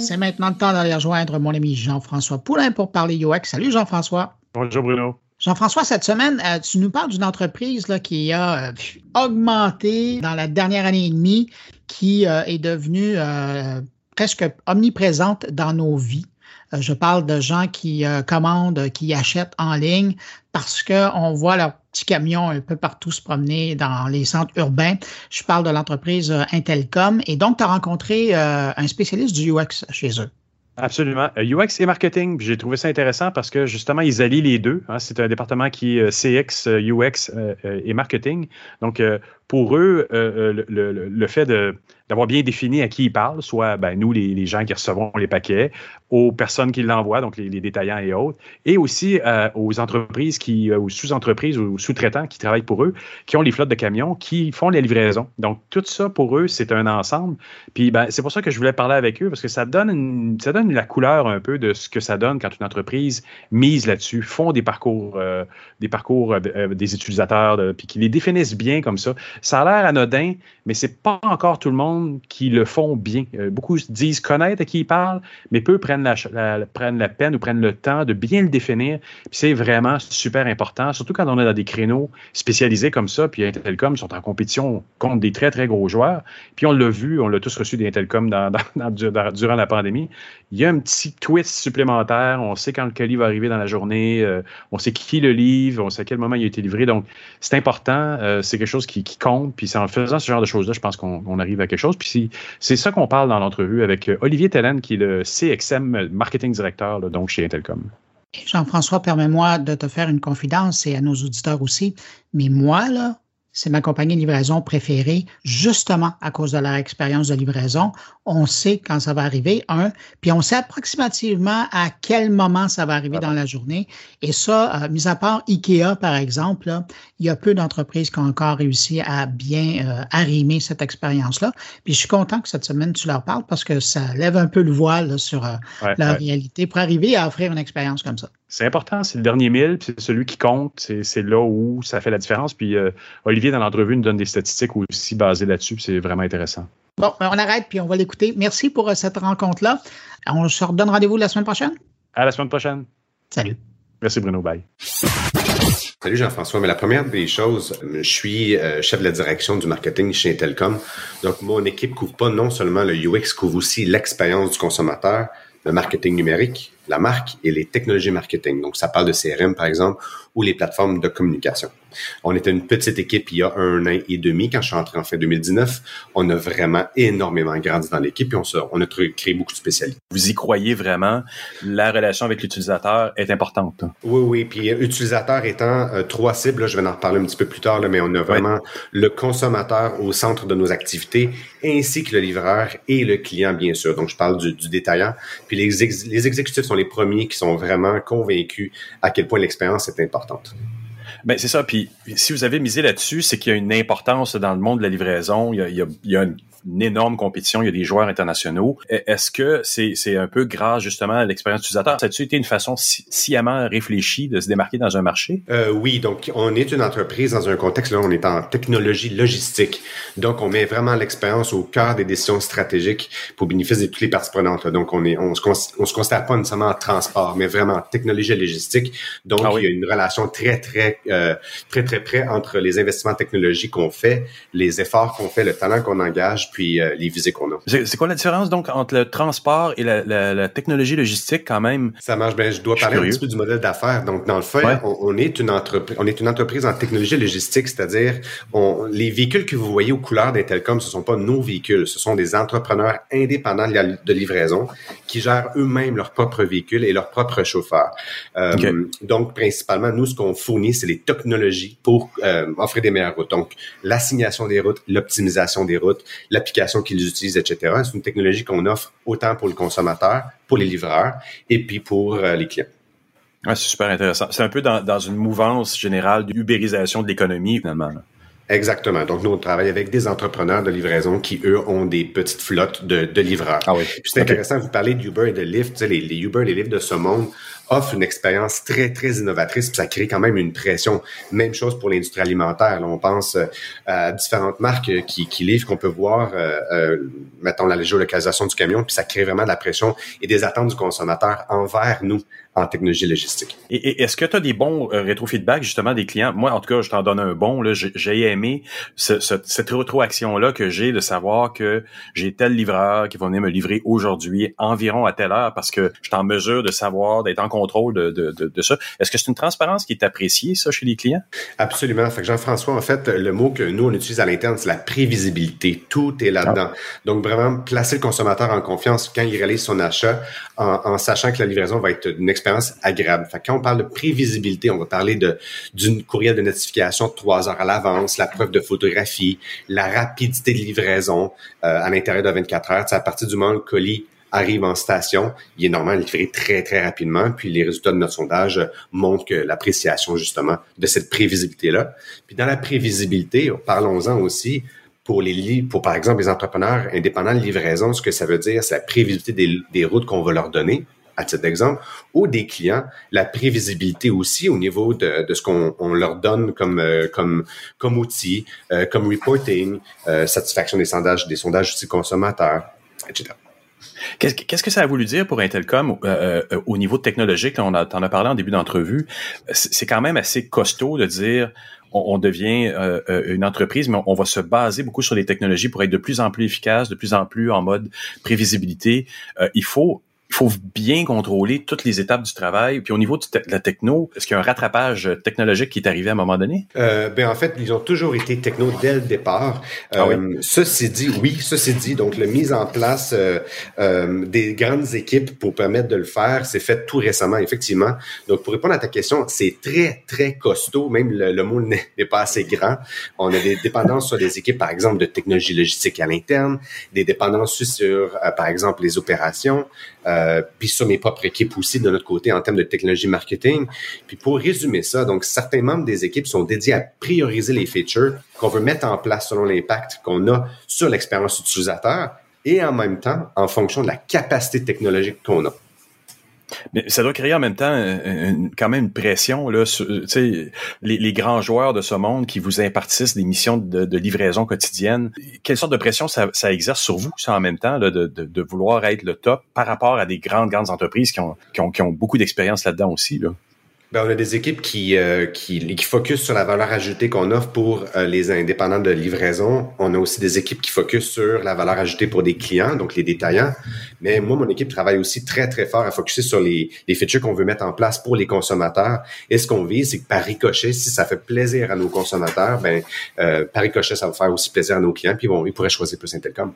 C'est maintenant le temps d'aller rejoindre mon ami Jean-François Poulain pour parler UX. Salut Jean-François. Bonjour Bruno. Jean-François, cette semaine, euh, tu nous parles d'une entreprise là, qui a euh, augmenté dans la dernière année et demie, qui euh, est devenue presque omniprésente dans nos vies. je parle de gens qui commandent, qui achètent en ligne parce qu'on voit leur petit camion un peu partout se promener dans les centres urbains. Je parle de l'entreprise Intelcom. Et donc, tu as rencontré un spécialiste du UX chez eux. Absolument. UX et marketing, j'ai trouvé ça intéressant parce que justement, ils allient les deux. Hein. C'est un département qui est CX, UX et marketing. Donc, pour eux, le, le, le, fait d'avoir bien défini à qui ils parlent, soit ben, nous, les, les, gens qui recevons les paquets, aux personnes qui l'envoient, donc les, les, détaillants et autres, et aussi euh, aux entreprises qui, euh, aux sous-entreprises ou sous-traitants qui travaillent pour eux, qui ont les flottes de camions, qui font les livraisons. Donc, tout ça, pour eux, c'est un ensemble. Puis, ben, c'est pour ça que je voulais parler avec eux, parce que ça donne, ça donne la couleur un peu de ce que ça donne quand une entreprise mise là-dessus, font des parcours, euh, des parcours euh, des utilisateurs, puis qui les définissent bien comme ça. Ça a l'air anodin, mais c'est pas encore tout le monde qui le font bien. Euh, beaucoup disent connaître à qui ils parlent, mais peu prennent la, prennent la peine ou prennent le temps de bien le définir. C'est vraiment super important, surtout quand on est dans des créneaux spécialisés comme ça. Puis Intelcom sont en compétition contre des très, très gros joueurs. Puis on l'a vu, on l'a tous reçu des Intelcom dans, durant la pandémie. Il y a un petit twist supplémentaire. On sait quand le colis va arriver dans la journée. Euh, on sait qui le livre. On sait à quel moment il a été livré. Donc, c'est important. Euh, c'est quelque chose qui, qui Puis c'est en faisant ce genre de choses-là, je pense qu'on arrive à quelque chose. Puis c'est ça qu'on parle dans l'entrevue avec euh, Olivier Tellen, qui est le CXM Marketing Directeur donc chez Intelcom. Jean-François, permets-moi de te faire une confidence et à nos auditeurs aussi. Mais moi, là, c'est ma compagnie de livraison préférée, justement à cause de leur expérience de livraison. On sait quand ça va arriver, un, puis on sait approximativement à quel moment ça va arriver dans la journée. Et ça, euh, mis à part IKEA, par exemple, il y a peu d'entreprises qui ont encore réussi à bien euh, arrimer cette expérience-là. Puis je suis content que cette semaine, tu leur parles parce que ça lève un peu le voile sur euh, la réalité pour arriver à offrir une expérience comme ça. C'est important, c'est le dernier mille, puis c'est celui qui compte, c'est là où ça fait la différence. Puis euh, Olivier, dans l'entrevue, nous donne des statistiques aussi basées là-dessus, c'est vraiment intéressant. Bon, ben, on arrête, puis on va l'écouter. Merci pour euh, cette rencontre-là. On se redonne rendez-vous la semaine prochaine? À la semaine prochaine. Salut. Merci Bruno, bye. Salut Jean-François, mais la première des choses, je suis euh, chef de la direction du marketing chez Intelcom. Donc, mon équipe couvre pas non seulement le UX, couvre aussi l'expérience du consommateur, le marketing numérique, la marque et les technologies marketing. Donc, ça parle de CRM, par exemple, ou les plateformes de communication. On était une petite équipe il y a un an et demi. Quand je suis entré en fin 2019, on a vraiment énormément grandi dans l'équipe et on, on a créé beaucoup de spécialités. Vous y croyez vraiment? La relation avec l'utilisateur est importante. Oui, oui. Puis euh, utilisateur étant euh, trois cibles, je vais en reparler un petit peu plus tard, là, mais on a vraiment le consommateur au centre de nos activités, ainsi que le livreur et le client, bien sûr. Donc, je parle du, du détaillant. Puis les, les exécutifs sont les premiers qui sont vraiment convaincus à quel point l'expérience est importante. Ben, c'est ça. Puis si vous avez misé là-dessus, c'est qu'il y a une importance dans le monde de la livraison. Il y a, il y a, il y a une une énorme compétition, il y a des joueurs internationaux. E, est-ce que c'est un peu grâce justement à l'expérience utilisateur? Ça a-tu été une façon sciemment réfléchie de se démarquer dans un marché? Euh, oui, donc on est une entreprise dans un contexte, là, on est en technologie logistique. Donc on met vraiment l'expérience au cœur des décisions stratégiques pour bénéfice de toutes les parties prenantes. Donc on est, on se, on se considère pas nécessairement en transport, mais vraiment en technologie logistique. Donc ah il y a une relation très, très, euh, très, très près entre les investissements technologiques qu'on fait, les efforts qu'on fait, le talent qu'on engage, puis euh, les visées qu'on a. C'est quoi la différence donc entre le transport et la, la, la technologie logistique quand même? Ça marche bien. Je dois parler un petit peu du modèle d'affaires. Donc, dans le fait, on, on, est une entreprise, on est une entreprise en technologie logistique, c'est-à-dire les véhicules que vous voyez aux couleurs d'Intelcom, ce sont pas nos véhicules, ce sont des entrepreneurs indépendants de, livraison qui gèrent eux-mêmes leurs propres véhicules et leurs propres chauffeurs. Euh, Donc, principalement, nous, ce qu'on fournit, c'est les technologies pour euh, offrir des meilleures routes. Donc, l'assignation des routes, l'optimisation des routes, la l'application qu'ils utilisent, etc. C'est une technologie qu'on offre autant pour le consommateur, pour les livreurs et puis pour euh, les clients. Ah, c'est super intéressant. C'est un peu dans, dans une mouvance générale d'ubérisation de l'économie, finalement. Exactement. Donc, nous, on travaille avec des entrepreneurs de livraison qui, eux, ont des petites flottes de, de livreurs. Ah oui. c'est intéressant, vous parlez d'Uber et de Lyft. Tu sais, les, les Uber, les Lyft de ce monde offre une expérience très, très innovatrice, puis ça crée quand même une pression. Même chose pour l'industrie alimentaire. Là, on pense euh, à différentes marques euh, qui, qui livrent, qu'on peut voir, euh, euh, mettons, la géolocalisation du camion, puis ça crée vraiment de la pression et des attentes du consommateur envers nous en technologie logistique. Et, est-ce que tu as des bons euh, rétro-feedback justement des clients? Moi, en tout cas, je t'en donne un bon. J'ai aimé ce, ce, cette rétroaction-là que j'ai de savoir que j'ai tel livreur qui va venir me livrer aujourd'hui environ à telle heure parce que je suis en mesure de savoir, d'être en contrôle de, de, de, de ça. Est-ce que c'est une transparence qui est appréciée, ça, chez les clients? Absolument. Fait que Jean-François, en fait, le mot que nous, on utilise à l'interne, c'est la prévisibilité. Tout est là-dedans. Ah. Donc, vraiment, placer le consommateur en confiance quand il réalise son achat en, en sachant que la livraison va être une expérience agréable. Quand on parle de prévisibilité, on va parler de d'une courriel de notification de trois heures à l'avance, la preuve de photographie, la rapidité de livraison euh, à l'intérieur de 24 heures. à partir du moment où le colis arrive en station, il est normalement livré très, très rapidement. Puis les résultats de notre sondage montrent que l'appréciation, justement, de cette prévisibilité-là. Puis dans la prévisibilité, parlons-en aussi pour les pour par exemple les entrepreneurs indépendants de livraison, ce que ça veut dire, c'est la prévisibilité des, des routes qu'on va leur donner à titre d'exemple, ou des clients, la prévisibilité aussi au niveau de, de ce qu'on on leur donne comme euh, comme comme outil, euh, comme reporting, euh, satisfaction des sondages des sondages aussi consommateurs, etc. Qu'est-ce que ça a voulu dire pour Intelcom euh, euh, au niveau technologique? on en a parlé en début d'entrevue. C'est quand même assez costaud de dire on, on devient euh, une entreprise, mais on va se baser beaucoup sur les technologies pour être de plus en plus efficace, de plus en plus en mode prévisibilité. il faut il faut bien contrôler toutes les étapes du travail. Puis au niveau de la techno, est-ce qu'il y a un rattrapage technologique qui est arrivé à un moment donné? Euh, ben en fait, ils ont toujours été techno dès le départ. Ah euh, Ceci dit, oui, ceci dit, donc la mise en place euh, euh, des grandes équipes pour permettre de le faire, c'est fait tout récemment, effectivement. Donc pour répondre à ta question, c'est très, très costaud. Même le, le mot n'est pas assez grand. On a des dépendances sur des équipes, par exemple, de technologie logistique à l'interne, des dépendances sur, euh, par exemple, les opérations. Euh, puis sur mes propres équipes aussi de notre côté en termes de technologie marketing. Puis pour résumer ça, donc certains membres des équipes sont dédiés à prioriser les features qu'on veut mettre en place selon l'impact qu'on a sur l'expérience utilisateur et en même temps en fonction de la capacité technologique qu'on a. Mais ça doit créer en même temps quand même une pression là, sur, les, les grands joueurs de ce monde qui vous impartissent des missions de, livraison quotidienne. Quelle sorte de pression ça, exerce sur vous, ça en même temps, là, de, vouloir être le top par rapport à des grandes grandes entreprises qui ont, qui ont, qui ont beaucoup d'expérience là-dedans aussi là? Ben, on a des équipes qui, euh, qui, qui focus sur la valeur ajoutée qu'on offre pour euh, les indépendants de livraison. On a aussi des équipes qui focus sur la valeur ajoutée pour des clients, donc les détaillants. Mais moi, mon équipe travaille aussi très, très fort à focuser sur les, les features qu'on veut mettre en place pour les consommateurs. Et ce qu'on vise, c'est que par ricochet, si ça fait plaisir à nos consommateurs, ben, euh, par ricochet, ça va faire aussi plaisir à nos clients, puis bon, ils pourraient choisir plus Intelcom.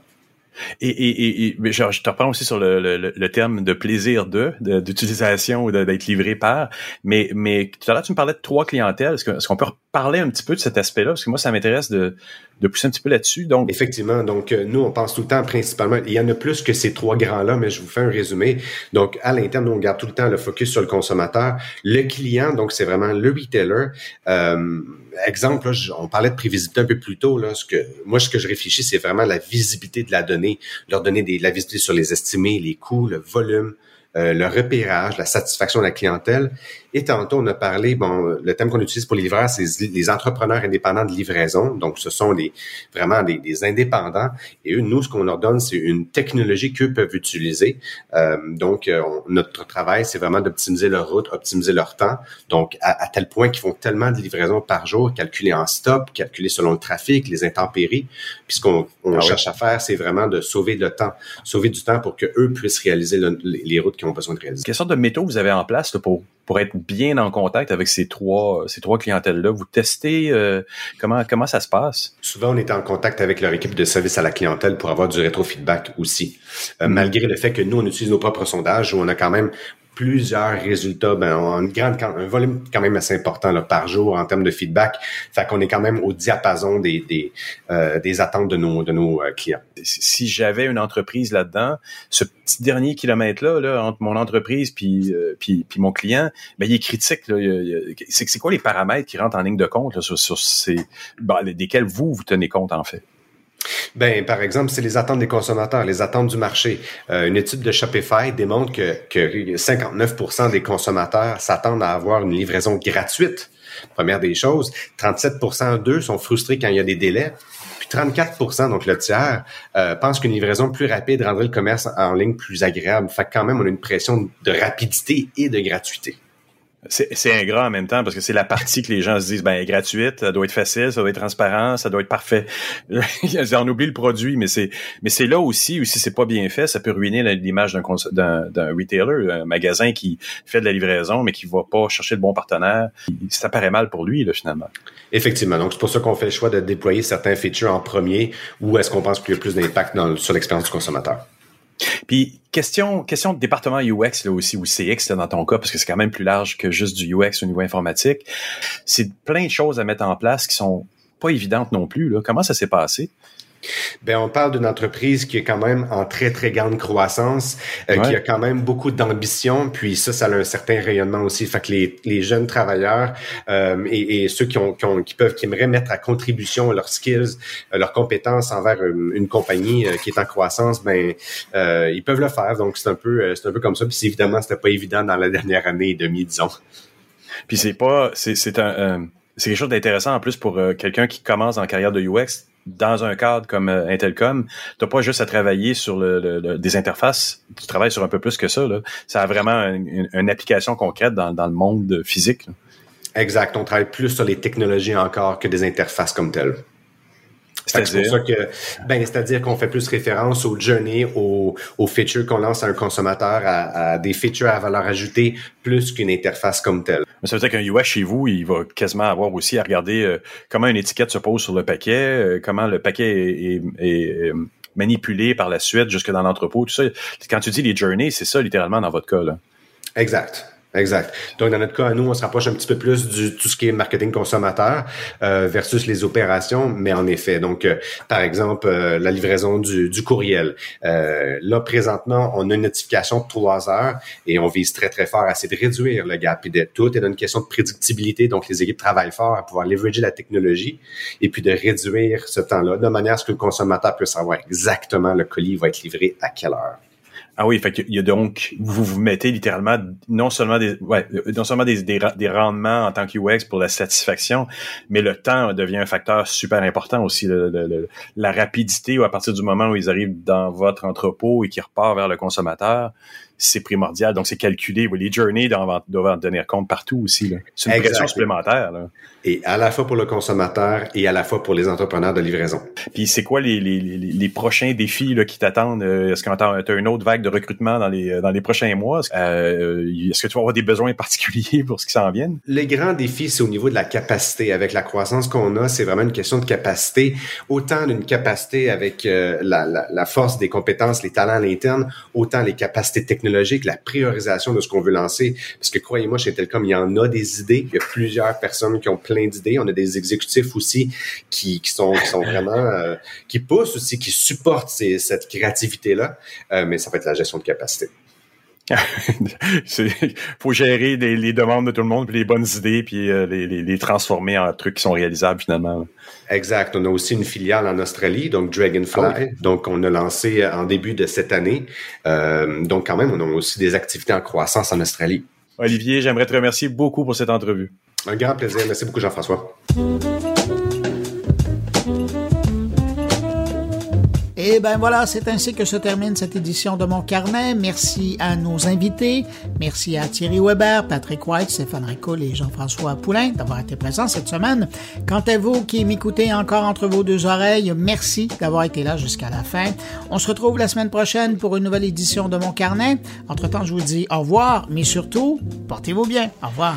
Et, et, et, mais je te reprends aussi sur le, le, le terme de plaisir de, d'utilisation ou d'être livré par. Mais, mais tout à l'heure, tu me parlais de trois clientèles. Est-ce, qu'on peut reparler un petit peu de cet aspect-là? Parce que moi, ça m'intéresse de, de pousser un petit peu là-dessus. Donc, effectivement. Donc, nous, on pense tout le temps principalement. Il y en a plus que ces trois grands-là, mais je vous fais un résumé. Donc, à l'interne, nous, on garde tout le temps le focus sur le consommateur. Le client, donc, c'est vraiment le retailer. Euh, exemple, on parlait de prévisibilité un peu plus tôt. Là, ce que, moi, ce que je réfléchis, c'est vraiment la visibilité de la donnée, leur donner des, la visibilité sur les estimés, les coûts, le volume, euh, le repérage, la satisfaction de la clientèle. Et tantôt, on a parlé, bon, le thème qu'on utilise pour les livreurs, c'est les entrepreneurs indépendants de livraison. Donc, ce sont vraiment des, des indépendants. Et eux, nous, ce qu'on leur donne, c'est une technologie qu'eux peuvent utiliser. Euh, donc, euh, notre travail, c'est vraiment d'optimiser leur route, optimiser leur temps. Donc, à, tel point qu'ils font tellement de livraisons par jour, calculer en stop, calculer selon le trafic, les intempéries. Puis, ce qu'on on ah cherche à faire, c'est vraiment de sauver le temps, sauver du temps pour que eux puissent réaliser les routes qu'ils ont besoin de réaliser. Quelle sorte de métaux vous avez en place pour pour être bien en contact avec ces trois ces trois clientèles là Vous testez euh, comment comment ça se passe? Souvent, on est en contact avec leur équipe de service à la clientèle pour avoir du rétrofeedback aussi. Euh. Malgré le fait que nous on utilise nos propres sondages où on a quand même plusieurs résultats, ben, une grande, un volume quand même assez important là, par jour en termes de feedback. Fait qu'on est quand même au diapason des, des, euh, des attentes de nos, de nos euh, clients. Si j'avais une entreprise là-dedans, ce petit dernier kilomètre-là, là, entre mon entreprise puis, euh, puis, puis, mon client, ben, il est critique. C'est quoi les paramètres qui rentrent en ligne de compte là, sur, sur ces, ben, desquels vous, vous tenez compte en fait? Ben, par exemple, c'est les attentes des consommateurs, les attentes du marché. Euh, une étude de Shopify démontre que, que 59 des consommateurs s'attendent à avoir une livraison gratuite. Première des choses. 37% d'eux sont frustrés quand il y a des délais. Puis 34% donc le tiers, euh, pensent qu'une livraison plus rapide rendrait le commerce en ligne plus agréable. Fait que quand même, on a une pression de rapidité et de gratuité. C'est ingrat en même temps parce que c'est la partie que les gens se disent ben gratuite, ça doit être facile, ça doit être transparent, ça doit être parfait. On oublie le produit, mais c'est mais c'est là aussi où si c'est pas bien fait, ça peut ruiner l'image d'un d'un retailer, un magasin qui fait de la livraison mais qui va pas chercher le bon partenaire. Ça paraît mal pour lui là, finalement. Effectivement, donc c'est pour ça qu'on fait le choix de déployer certains features en premier ou est-ce qu'on pense qu'il y a plus d'impact sur l'expérience du consommateur? Puis question question de département UX là aussi ou CX là, dans ton cas parce que c'est quand même plus large que juste du UX au niveau informatique. C'est plein de choses à mettre en place qui sont pas évidentes non plus là. Comment ça s'est passé? Ben, on parle d'une entreprise qui est quand même en très, très grande croissance, euh, qui a quand même beaucoup d'ambition, puis ça, ça a un certain rayonnement aussi. Fait que les, les jeunes travailleurs euh, et, et, ceux qui, ont, qui, ont, qui, peuvent, qui aimeraient mettre à contribution leurs skills, euh, leurs compétences envers une, compagnie qui est en croissance, ben, ils peuvent le faire. Donc, c'est un peu, c'est un peu comme ça. Puis évidemment, c'était pas évident dans la dernière année et demie, disons. Puis c'est pas, c'est, c'est un, c'est quelque chose d'intéressant en plus pour quelqu'un qui commence en carrière de UX dans un cadre comme euh, Intelcom, tu pas juste à travailler sur des interfaces, tu travailles sur un peu plus que ça. Ça a vraiment une, application concrète dans, dans, le monde physique. Exact. On travaille plus sur les technologies encore que des interfaces comme telles. C'est pour ça que, ben, c'est-à-dire qu'on fait plus référence aux journées, aux, aux features qu'on lance à un consommateur, à, à, des features à valeur ajoutée, plus qu'une interface comme telle. Mais ça veut dire qu'un UX chez vous, il va quasiment avoir aussi à regarder euh, comment une étiquette se pose sur le paquet, euh, comment le paquet est, est, est, manipulé par la suite jusque dans l'entrepôt, tout ça. Quand tu dis les journées, c'est ça littéralement dans votre cas. Là. Exact. Exact. Donc, dans notre cas, nous, on se rapproche un petit peu plus du tout ce qui est marketing consommateur euh, versus les opérations, mais en effet, donc, euh, par exemple, euh, la livraison du, du courriel. là, présentement, on a une notification de trois heures et on vise très, très fort à essayer de réduire le gap. Et de, tout est une question de prédictibilité, donc les équipes travaillent fort à pouvoir leverager la technologie et puis de réduire ce temps-là de manière à ce que le consommateur puisse savoir exactement le colis va être livré à quelle heure. Ah oui, fait qu'il y a donc vous vous mettez littéralement non seulement des ouais, non seulement des, des, rendements en tant que UX pour la satisfaction, mais le temps devient un facteur super important aussi. la rapidité à partir du moment où ils arrivent dans votre entrepôt et qu'ils repartent vers le consommateur, c'est primordial. Donc, c'est calculé. les journées doivent, doivent en tenir compte partout aussi. C'est une pression supplémentaire. Là. Et à la fois pour le consommateur et à la fois pour les entrepreneurs de livraison. Puis, c'est quoi les, les, les, prochains défis là, qui t'attendent? Euh, est-ce que tu as une autre vague de recrutement dans les, dans les prochains mois? Euh, est-ce que tu vas avoir des besoins particuliers pour ce qui s'en vient? Les grands défis, c'est au niveau de la capacité. Avec la croissance qu'on a, c'est vraiment une question de capacité. Autant d'une capacité avec euh, la, la, la force des compétences, les talents à l'interne, autant les capacités technologiques technologique, la priorisation de ce qu'on veut lancer. Parce que croyez-moi, chez Telcom, il y en a des idées. Il y a plusieurs personnes qui ont plein d'idées. On a des exécutifs aussi qui, qui sont, qui sont vraiment, euh, qui poussent aussi, qui supportent cette créativité-là. Euh, mais ça va être la gestion de capacité. Il faut gérer les, demandes de tout le monde, puis les bonnes idées, puis euh, les, les, transformer en trucs qui sont réalisables finalement. Exact. On a aussi une filiale en Australie, donc Dragonfly. Ah donc, on a lancé en début de cette année. Euh, donc, quand même, on a aussi des activités en croissance en Australie. Olivier, j'aimerais te remercier beaucoup pour cette entrevue. Un grand plaisir. Merci beaucoup, Jean-François. Et ben voilà, c'est ainsi que se termine cette édition de mon carnet. Merci à nos invités. Merci à Thierry Weber, Patrick White, Stéphane Ricoul et Jean-François Poulain d'avoir été présents cette semaine. Quant à vous qui m'écoutez encore entre vos deux oreilles, merci d'avoir été là jusqu'à la fin. On se retrouve la semaine prochaine pour une nouvelle édition de mon carnet. Entre-temps, je vous dis au revoir, mais surtout, portez-vous bien. Au revoir.